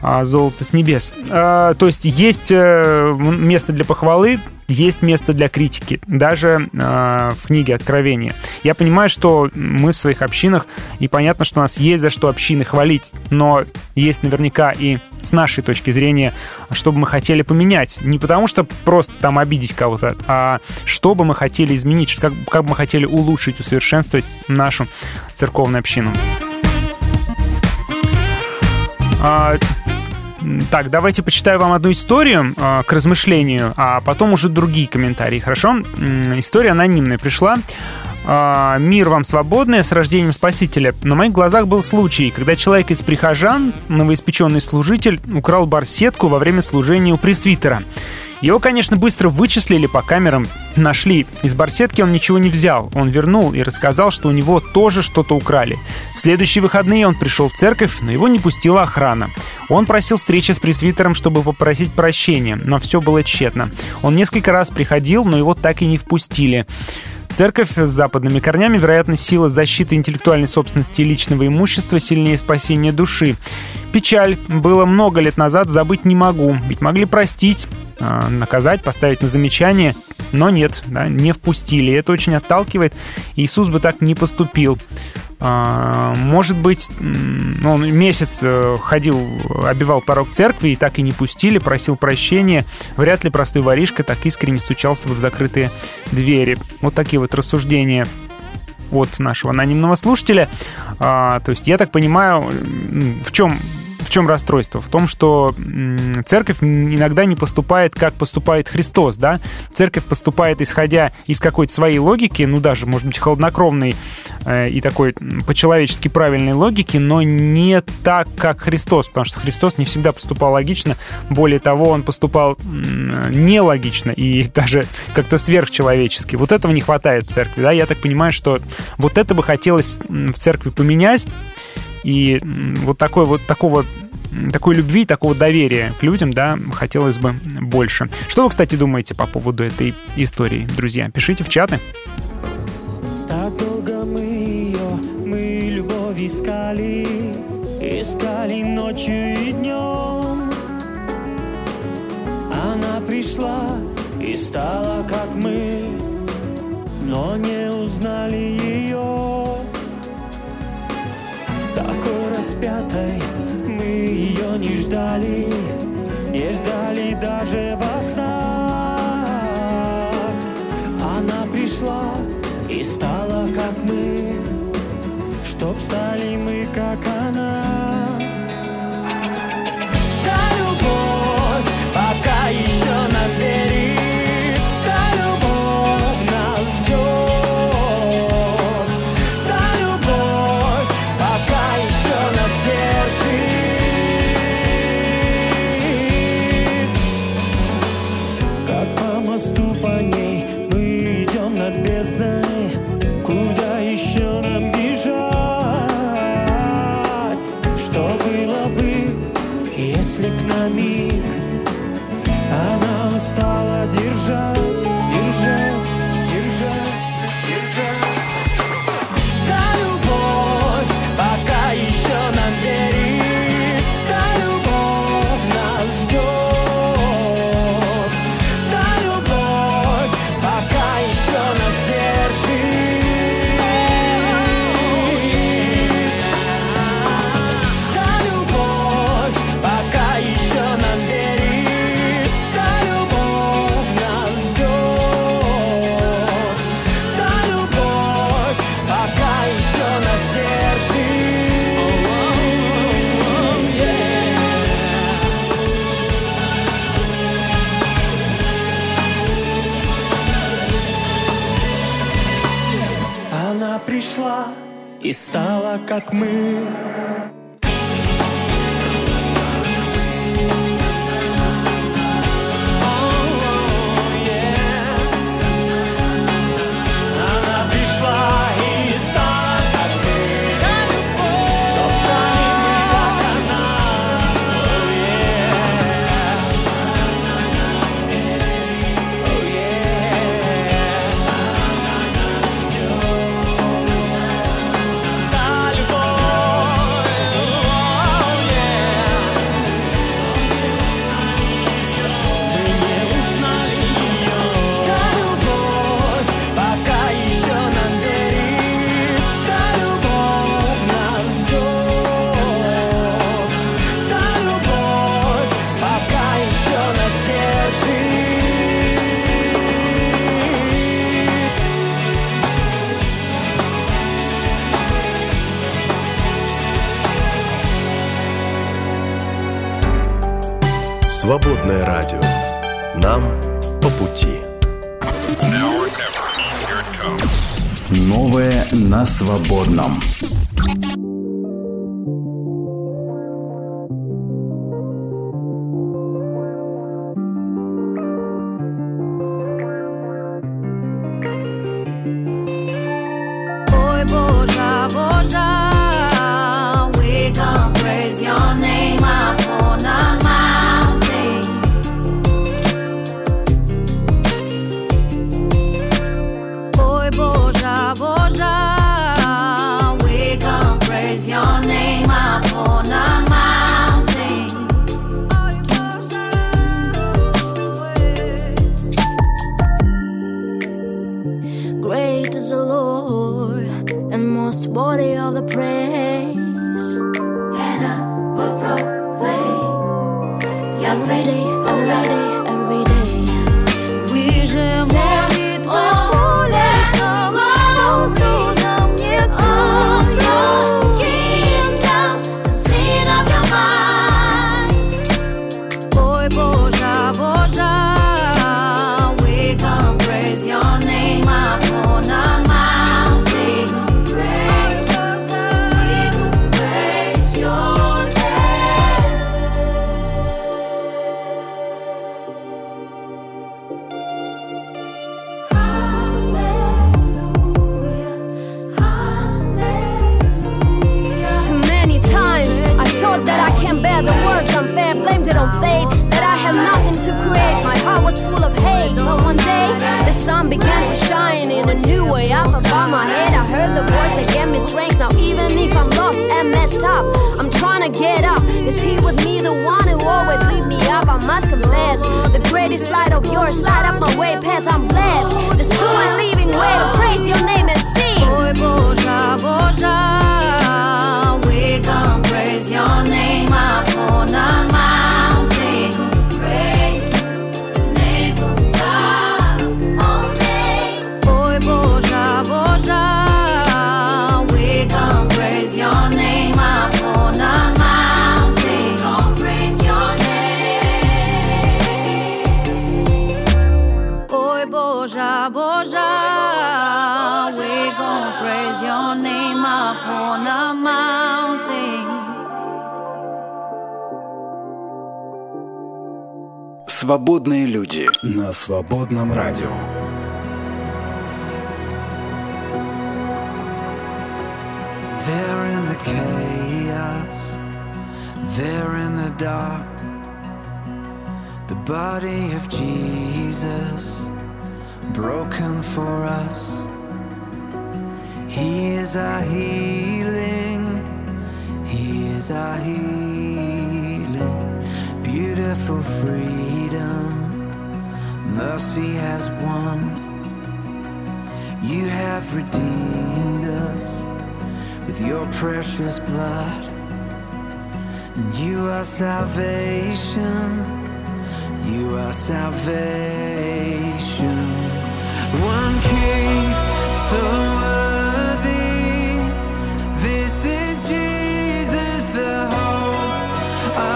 C: а, золото с небес. А, то есть есть э, место для похвалы, есть место для критики, даже э, в книге Откровения. Я понимаю, что мы в своих общинах, и понятно, что у нас есть за что общины хвалить, но есть наверняка и с нашей точки зрения, что бы мы хотели поменять. Не потому что просто там обидеть кого-то, а что бы мы хотели изменить, как, как бы мы хотели улучшить, усовершенствовать нашу церковную общину. А, так, давайте почитаю вам одну историю э, к размышлению, а потом уже другие комментарии, хорошо? История анонимная пришла. Э, «Мир вам свободный с рождением Спасителя». На моих глазах был случай, когда человек из прихожан, новоиспеченный служитель, украл барсетку во время служения у пресвитера. Его, конечно, быстро вычислили по камерам, нашли. Из барсетки он ничего не взял. Он вернул и рассказал, что у него тоже что-то украли. В следующие выходные он пришел в церковь, но его не пустила охрана. Он просил встречи с пресвитером, чтобы попросить прощения, но все было тщетно. Он несколько раз приходил, но его так и не впустили. Церковь с западными корнями, вероятно, сила защиты интеллектуальной собственности и личного имущества сильнее спасения души. Печаль. Было много лет назад, забыть не могу. Ведь могли простить, а, наказать, поставить на замечание, но нет, да, не впустили. Это очень отталкивает. Иисус бы так не поступил. А, может быть, он месяц э, ходил, обивал порог церкви и так и не пустили, просил прощения. Вряд ли простой воришка так искренне стучался бы в закрытые двери. Вот такие вот рассуждения от нашего анонимного слушателя. А, то есть я так понимаю, в чем в чем расстройство? В том, что церковь иногда не поступает, как поступает Христос, да? Церковь поступает, исходя из какой-то своей логики, ну, даже, может быть, холоднокровной э, и такой по-человечески правильной логики, но не так, как Христос, потому что Христос не всегда поступал логично, более того, он поступал нелогично и даже как-то сверхчеловечески. Вот этого не хватает в церкви, да? Я так понимаю, что вот это бы хотелось в церкви поменять, и вот такой вот такого такой любви, такого доверия к людям, да, хотелось бы больше. Что вы, кстати, думаете по поводу этой истории, друзья? Пишите в чаты.
J: Так долго мы ее, мы любовь искали, искали ночью и днем. Она пришла и стала как мы, но не узнали ее. Распятой мы ее не ждали, не ждали даже во снах. Она пришла и стала как мы, чтоб стали как мы. Нам
A: по пути.
M: Новое на свободном.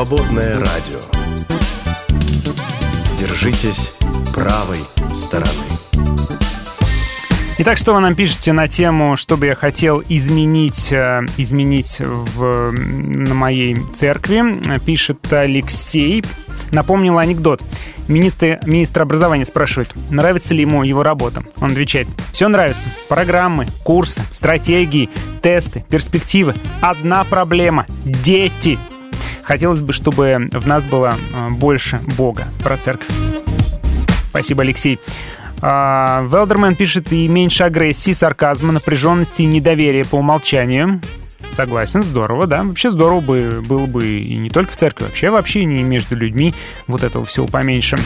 A: Свободное радио. Держитесь правой стороны.
C: Итак, что вы нам пишете на тему, что бы я хотел изменить, э, изменить в, на моей церкви? Пишет Алексей. Напомнил анекдот. Министр, министр образования спрашивает, нравится ли ему его работа. Он отвечает, все нравится. Программы, курсы, стратегии, тесты, перспективы. Одна проблема – дети. Хотелось бы, чтобы в нас было э, больше Бога про церковь. Спасибо, Алексей. А, Велдермен пишет и меньше агрессии, сарказма, напряженности и недоверия по умолчанию. Согласен, здорово, да. Вообще здорово бы было бы и не только в церкви, вообще в общении между людьми вот этого всего поменьше.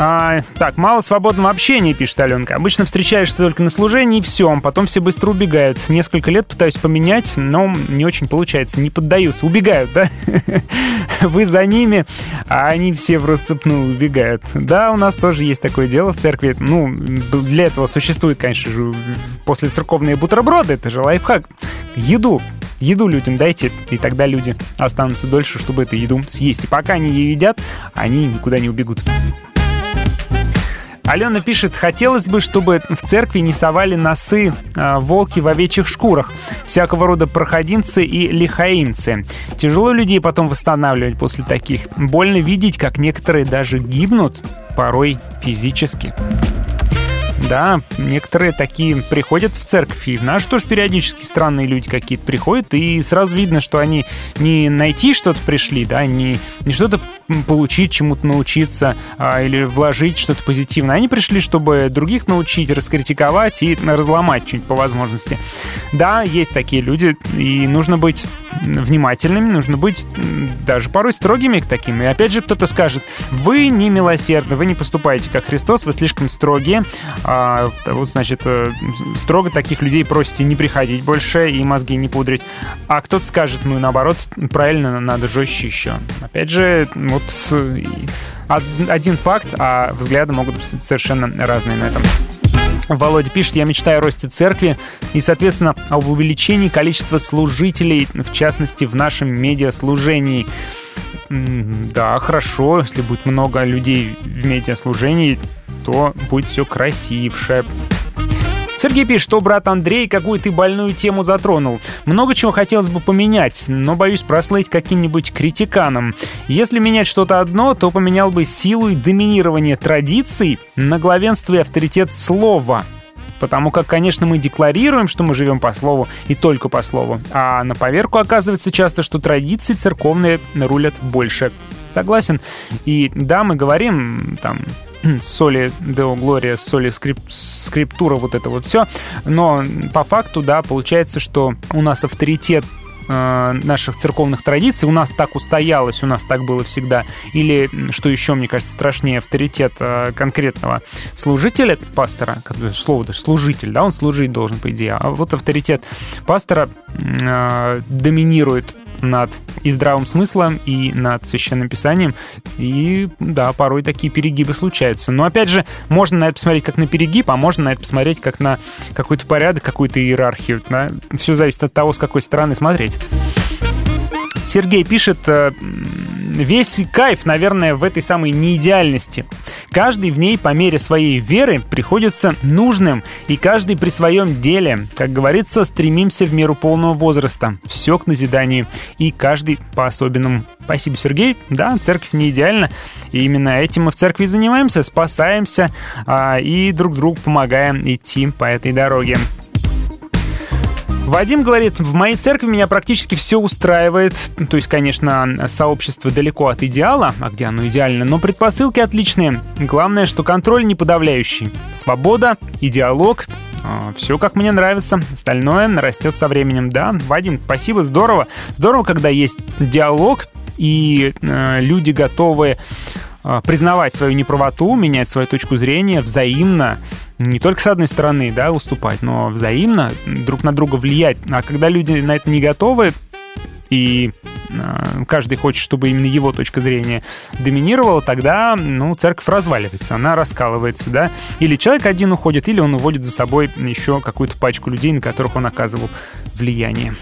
C: А, так, мало свободного общения, пишет Аленка. Обычно встречаешься только на служении и все, потом все быстро убегают. Несколько лет пытаюсь поменять, но не очень получается, не поддаются. Убегают, да? Вы за ними, а они все в рассыпную убегают. Да, у нас тоже есть такое дело в церкви. Ну, для этого существует, конечно же, после церковные бутерброды, это же лайфхак. Еду еду людям дайте, и тогда люди останутся дольше, чтобы эту еду съесть. И пока они ее едят, они никуда не убегут. Алена пишет, хотелось бы, чтобы в церкви не совали носы э, волки в овечьих шкурах, всякого рода проходимцы и лихаимцы. Тяжело людей потом восстанавливать после таких. Больно видеть, как некоторые даже гибнут, порой физически. Да, некоторые такие приходят в церковь, и в нашу тоже периодически странные люди какие-то приходят, и сразу видно, что они не найти что-то пришли, да, не, не что-то получить, чему-то научиться а, или вложить что-то позитивное. Они пришли, чтобы других научить, раскритиковать и разломать чуть по возможности. Да, есть такие люди, и нужно быть внимательными, нужно быть даже порой строгими к таким. И опять же кто-то скажет, вы не милосердны, вы не поступаете как Христос, вы слишком строгие, а, вот, значит, строго таких людей просите не приходить больше и мозги не пудрить. А кто-то скажет, ну, наоборот, правильно, надо жестче еще. Опять же, вот один факт, а взгляды могут быть совершенно разные на этом. Володя пишет, я мечтаю о росте церкви и, соответственно, об увеличении количества служителей, в частности, в нашем медиаслужении. Да, хорошо, если будет много людей в медиаслужении, то будет все красивше. Сергей пишет, что брат Андрей, какую ты больную тему затронул. Много чего хотелось бы поменять, но боюсь прослыть каким-нибудь критиканом. Если менять что-то одно, то поменял бы силу и доминирование традиций на главенство и авторитет слова. Потому как, конечно, мы декларируем, что мы живем по слову и только по слову. А на поверку оказывается часто, что традиции церковные рулят больше. Согласен. И да, мы говорим там соли Део Глория, соли скрип, скриптура, вот это вот все. Но по факту, да, получается, что у нас авторитет э, наших церковных традиций. У нас так устоялось, у нас так было всегда. Или, что еще, мне кажется, страшнее, авторитет э, конкретного служителя, пастора, слово даже служитель, да, он служить должен, по идее. А вот авторитет пастора э, доминирует над и здравым смыслом, и над священным писанием. И да, порой такие перегибы случаются. Но опять же, можно на это посмотреть как на перегиб, а можно на это посмотреть как на какой-то порядок, какую-то иерархию. Да? Все зависит от того, с какой стороны смотреть. Сергей пишет, э, весь кайф, наверное, в этой самой неидеальности. Каждый в ней по мере своей веры приходится нужным, и каждый при своем деле. Как говорится, стремимся в меру полного возраста. Все к назиданию, и каждый по-особенному. Спасибо, Сергей. Да, церковь не идеальна, и именно этим мы в церкви занимаемся, спасаемся а, и друг другу помогаем идти по этой дороге. Вадим говорит, в моей церкви меня практически все устраивает. То есть, конечно, сообщество далеко от идеала, а где оно идеально, но предпосылки отличные. Главное, что контроль не подавляющий. Свобода и диалог а, все как мне нравится. Остальное растет со временем. Да, Вадим, спасибо, здорово. Здорово, когда есть диалог, и э, люди готовы э, признавать свою неправоту, менять свою точку зрения взаимно не только с одной стороны, да, уступать, но взаимно друг на друга влиять. А когда люди на это не готовы, и э, каждый хочет, чтобы именно его точка зрения доминировала, тогда, ну, церковь разваливается, она раскалывается, да. Или человек один уходит, или он уводит за собой еще какую-то пачку людей, на которых он оказывал влияние.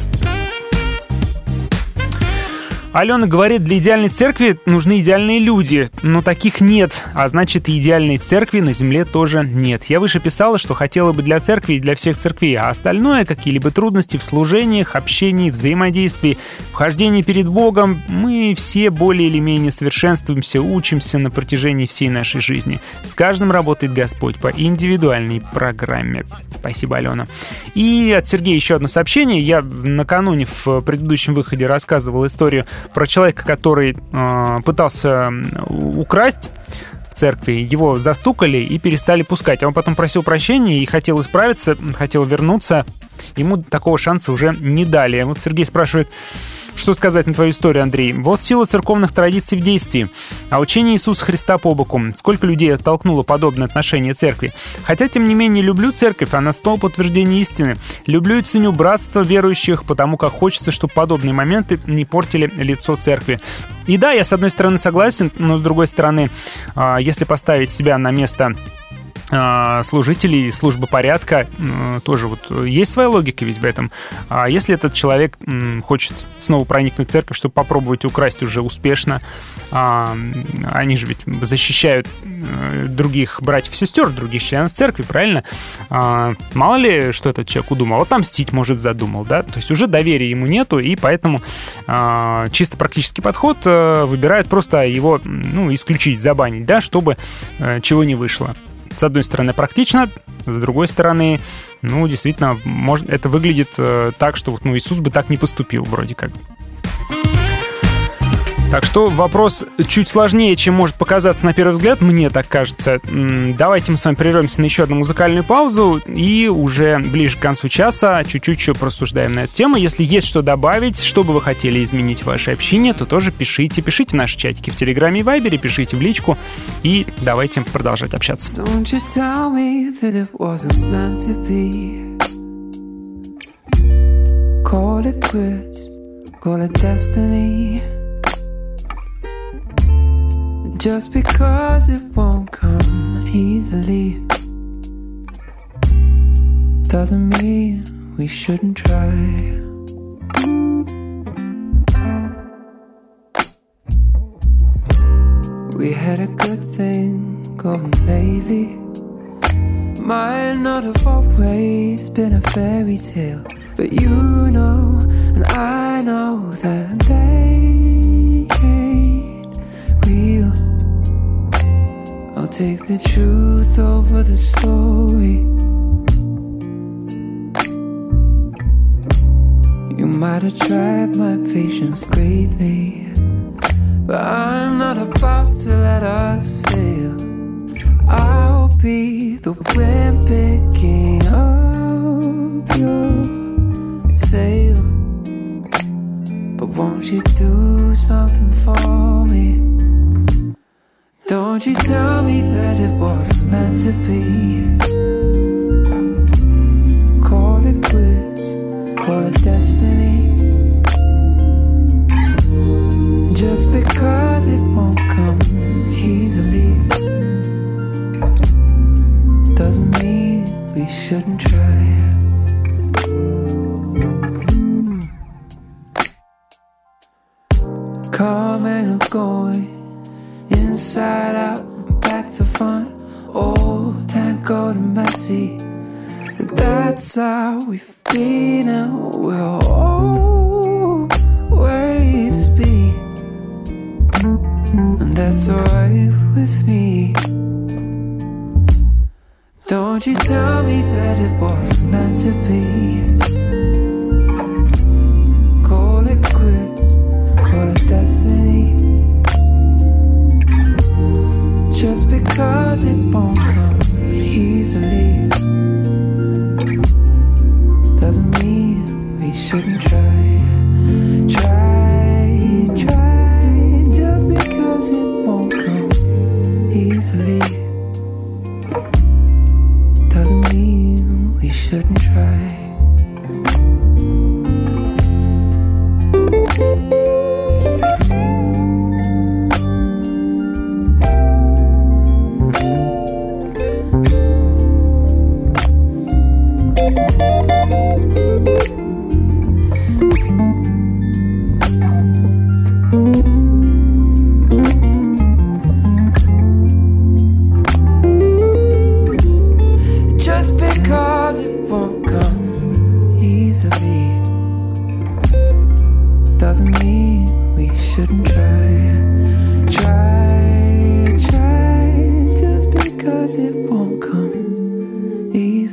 C: Алена говорит, для идеальной церкви нужны идеальные люди, но таких нет, а значит и идеальной церкви на земле тоже нет. Я выше писала, что хотела бы для церкви и для всех церквей, а остальное, какие-либо трудности в служениях, общении, взаимодействии, вхождении перед Богом, мы все более или менее совершенствуемся, учимся на протяжении всей нашей жизни. С каждым работает Господь по индивидуальной программе. Спасибо, Алена. И от Сергея еще одно сообщение. Я накануне в предыдущем выходе рассказывал историю про человека, который э, пытался украсть в церкви, его застукали и перестали пускать. А он потом просил прощения и хотел исправиться, хотел вернуться. Ему такого шанса уже не дали. Вот Сергей спрашивает, что сказать на твою историю, Андрей? Вот сила церковных традиций в действии, а учение Иисуса Христа по боку. Сколько людей оттолкнуло подобное отношение церкви. Хотя, тем не менее, люблю церковь, она столб утверждения истины. Люблю и ценю братство верующих, потому как хочется, чтобы подобные моменты не портили лицо церкви. И да, я с одной стороны согласен, но с другой стороны, а, если поставить себя на место служителей службы порядка тоже вот есть своя логика ведь в этом. А если этот человек хочет снова проникнуть в церковь, чтобы попробовать украсть уже успешно, а, они же ведь защищают э, других братьев и сестер, других членов церкви, правильно? Мало ли, что этот человек удумал, отомстить, может, задумал, да? То есть уже доверия ему нету, и поэтому чисто практический подход э, выбирают просто его, ну, исключить, забанить, да, чтобы э, чего не вышло с одной стороны, практично, с другой стороны, ну, действительно, может, это выглядит э, так, что ну, Иисус бы так не поступил, вроде как. Так что вопрос чуть сложнее, чем может показаться на первый взгляд, мне так кажется. Давайте мы с вами прервемся на еще одну музыкальную паузу и уже ближе к концу часа чуть-чуть еще просуждаем на эту тему. Если есть что добавить, что бы вы хотели изменить в вашей общине, то тоже пишите. Пишите наши чатики в Телеграме и Вайбере, пишите в личку и давайте продолжать общаться. Call it quits, call it destiny. Just because it won't come easily.
R: doesn't mean we shouldn't try. We had a good thing going lately. Might not have always been a fairy tale, but you know, and I know that they I'll take the truth over the story. You might have tried my patience greatly, but I'm not about to let us fail. I'll be the wind picking up your sail. But won't you do something for me? Don't you tell me that it wasn't meant to be. Call it quits, call it destiny. Just because it won't come easily doesn't mean we shouldn't try. Coming and going, inside out, back to front. Oh, Old tango and messy. That's how we've been and we'll always be. And that's alright with me. Don't you tell me that it wasn't meant to be. Because it won't come easily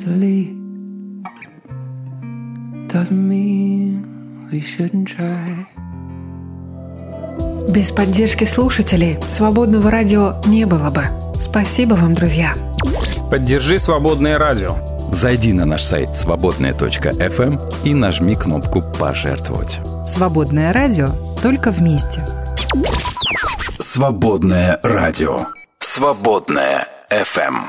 R: easily doesn't mean we shouldn't try.
S: Без поддержки слушателей свободного радио не было бы. Спасибо вам, друзья.
T: Поддержи «Свободное радио».
I: Зайди на наш сайт свободная.фм и нажми кнопку «Пожертвовать».
G: Свободное радио только вместе.
M: Свободное радио. Свободное FM.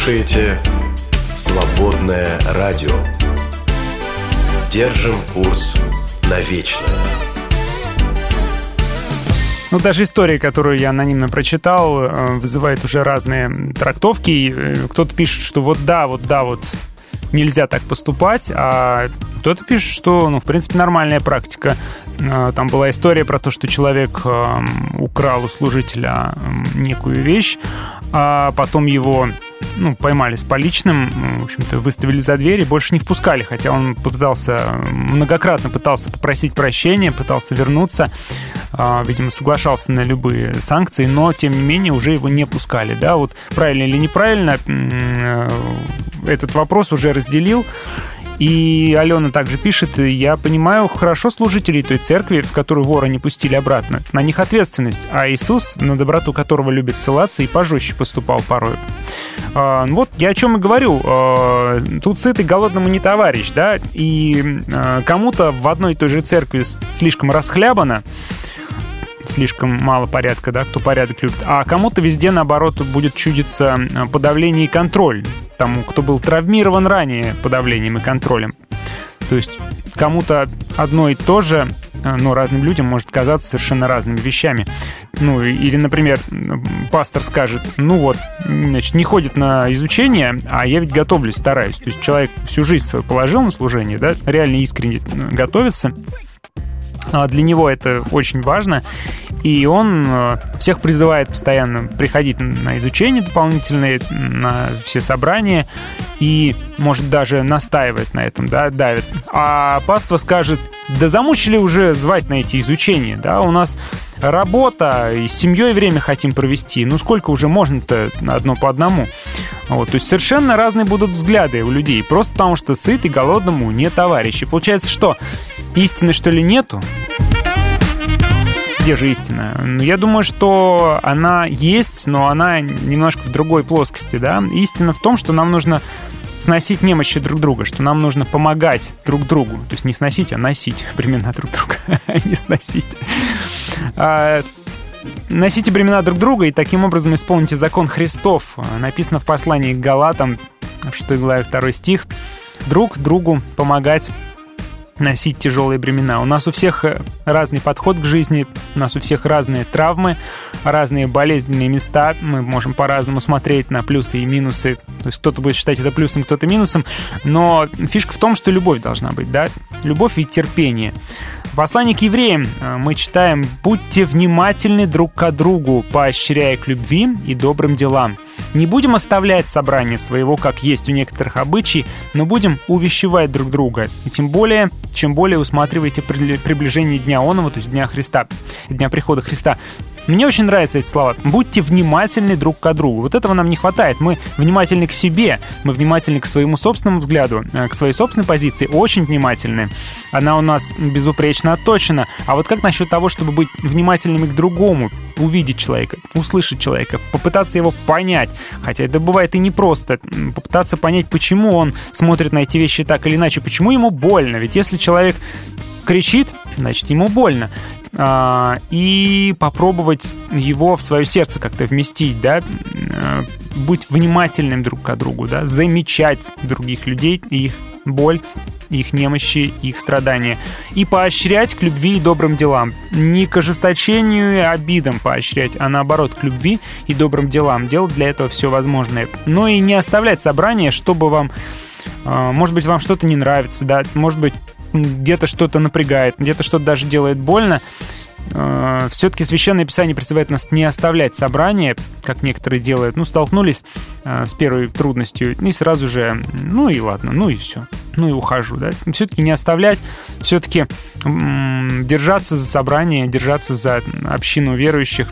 A: Слушаете «Свободное радио». Держим курс на вечное.
C: Ну, даже история, которую я анонимно прочитал, э, вызывает уже разные трактовки. Э, Кто-то пишет, что вот да, вот да, вот нельзя так поступать, а кто-то пишет, что, ну, в принципе, нормальная практика. Э, Там была история про то, что человек э, украл у служителя э, некую вещь, а потом его ну, поймали с поличным, в общем-то, выставили за дверь и больше не впускали, хотя он попытался, многократно пытался попросить прощения, пытался вернуться, а, видимо, соглашался на любые санкции, но, тем не менее, уже его не пускали, да, вот правильно или неправильно, э, этот вопрос уже разделил, И Алена также пишет, я понимаю хорошо служителей той церкви, в которую вора не пустили обратно. На них ответственность, а Иисус, на доброту которого любит ссылаться, и пожестче поступал порой. А, вот я о чем и говорю. А, тут сытый голодному не товарищ, да, и а, кому-то в одной и той же церкви слишком расхлябано, слишком мало порядка, да, кто порядок любит. А кому-то везде, наоборот, будет чудиться подавление и контроль. Тому, кто был травмирован ранее подавлением и контролем. То есть кому-то одно и то же но разным людям может казаться совершенно разными вещами. Ну, или, например, пастор скажет, ну вот, значит, не ходит на изучение, а я ведь готовлюсь, стараюсь. То есть человек всю жизнь свою положил на служение, да, реально искренне готовится, а для него это очень важно. И он э, всех призывает постоянно приходить на изучение дополнительные, на все собрания, и, может, даже настаивает на этом, да, давит. А паства скажет, да замучили уже звать на эти изучения, да, у нас работа, и с семьей время хотим провести, ну сколько уже можно-то одно по одному? Вот, то есть совершенно разные будут взгляды у людей, просто потому что сыт и голодному не товарищи. Получается, что истины что ли нету? Где же истина? Ну, я думаю, что она есть, но она немножко в другой плоскости, да. Истина в том, что нам нужно сносить немощи друг друга, что нам нужно помогать друг другу. То есть не сносить, а носить времена друг друга, а не сносить. А, носите бремена друг друга и таким образом исполните закон Христов. Написано в послании к Галатам, в 6 главе 2 стих. Друг другу помогать носить тяжелые бремена. У нас у всех э, разный подход к жизни, у нас у всех разные травмы, разные болезненные места. Мы можем по-разному смотреть на плюсы и минусы. То есть кто-то будет считать это плюсом, кто-то минусом. Но фишка в том, что любовь должна быть, да? Любовь и терпение. В послании к евреям э, мы читаем «Будьте внимательны друг к другу, поощряя к любви и добрым делам». Не будем оставлять собрание своего, как есть у некоторых обычаев, но будем увещевать друг друга. И тем более, чем более усматриваете приближение Дня Онова, то есть Дня Христа, Дня прихода Христа, мне очень нравятся эти слова. Будьте внимательны друг к другу. Вот этого нам не хватает. Мы внимательны к себе, мы внимательны к своему собственному взгляду, э, к своей собственной позиции, очень внимательны. Она у нас безупречно отточена. А вот как насчет того, чтобы быть внимательными к другому, увидеть человека, услышать человека, попытаться его понять, хотя это бывает и непросто, попытаться понять, почему он смотрит на эти вещи так или иначе, почему ему больно. Ведь если человек кричит, значит, ему больно. А, и попробовать его в свое сердце как-то вместить, да, а, быть внимательным друг к другу, да, замечать других людей их боль, их немощи, их страдания. И поощрять к любви и добрым делам. Не к ожесточению и обидам поощрять, а наоборот, к любви и добрым делам. Делать для этого все возможное. Но и не оставлять собрание, чтобы вам а, может быть, вам что-то не нравится, да, может быть, где-то что-то напрягает, где-то что-то даже делает больно, э, все-таки Священное Писание призывает нас не оставлять собрание, как некоторые делают. Ну, столкнулись э, с первой трудностью, и сразу же, ну и ладно, ну и все, ну и ухожу, да. Все-таки не оставлять, все-таки держаться за собрание, держаться за общину верующих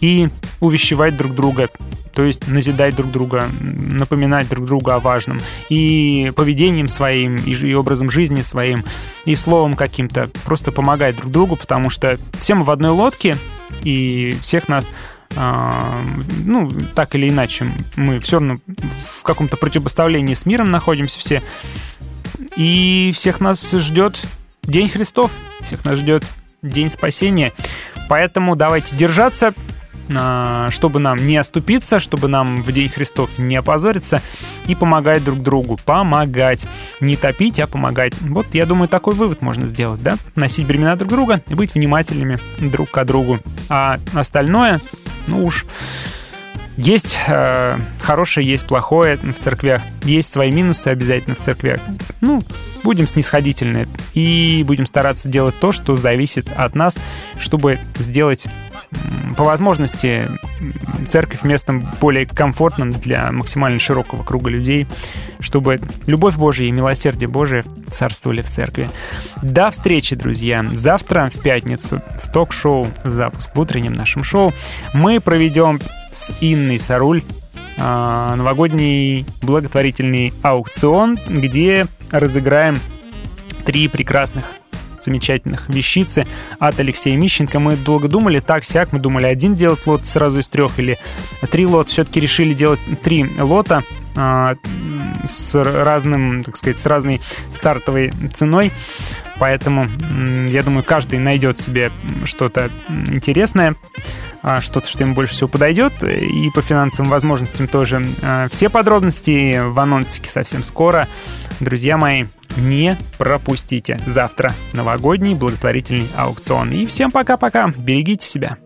C: и увещевать друг друга, то есть назидать друг друга, напоминать друг другу о важном. И поведением своим, и, образом жизни своим, и словом каким-то. Просто помогать друг другу, потому что все мы в одной лодке, и всех нас а, ну, так или иначе, мы все равно в каком-то противопоставлении с миром находимся все. И всех нас ждет День Христов, всех нас ждет День спасения. Поэтому давайте держаться, чтобы нам не оступиться, чтобы нам в День Христов не опозориться и помогать друг другу. Помогать. Не топить, а помогать. Вот, я думаю, такой вывод можно сделать, да? Носить бремена друг друга и быть внимательными друг к другу. А остальное, ну уж... Есть э, хорошее, есть плохое в церквях. Есть свои минусы обязательно в церквях. Ну, будем снисходительны и будем стараться делать то, что зависит от нас, чтобы сделать по возможности церковь местом более комфортным для максимально широкого круга людей, чтобы любовь Божия и милосердие Божие царствовали в церкви. До встречи, друзья. Завтра в пятницу в ток-шоу «Запуск» в утреннем нашем шоу мы проведем с Инной Саруль новогодний благотворительный аукцион, где разыграем три прекрасных замечательных вещицы от Алексея Мищенко. Мы долго думали, так-сяк, мы думали один делать лот сразу из трех или три лота. Все-таки решили делать три лота а, с разным, так сказать, с разной стартовой ценой. Поэтому, я думаю, каждый найдет себе что-то интересное, а, что-то, что ему больше всего подойдет, и по финансовым возможностям тоже. А, все подробности в анонсике совсем скоро. Друзья мои, не пропустите. Завтра новогодний благотворительный аукцион. И всем пока-пока. Берегите себя.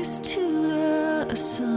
D: To the Son.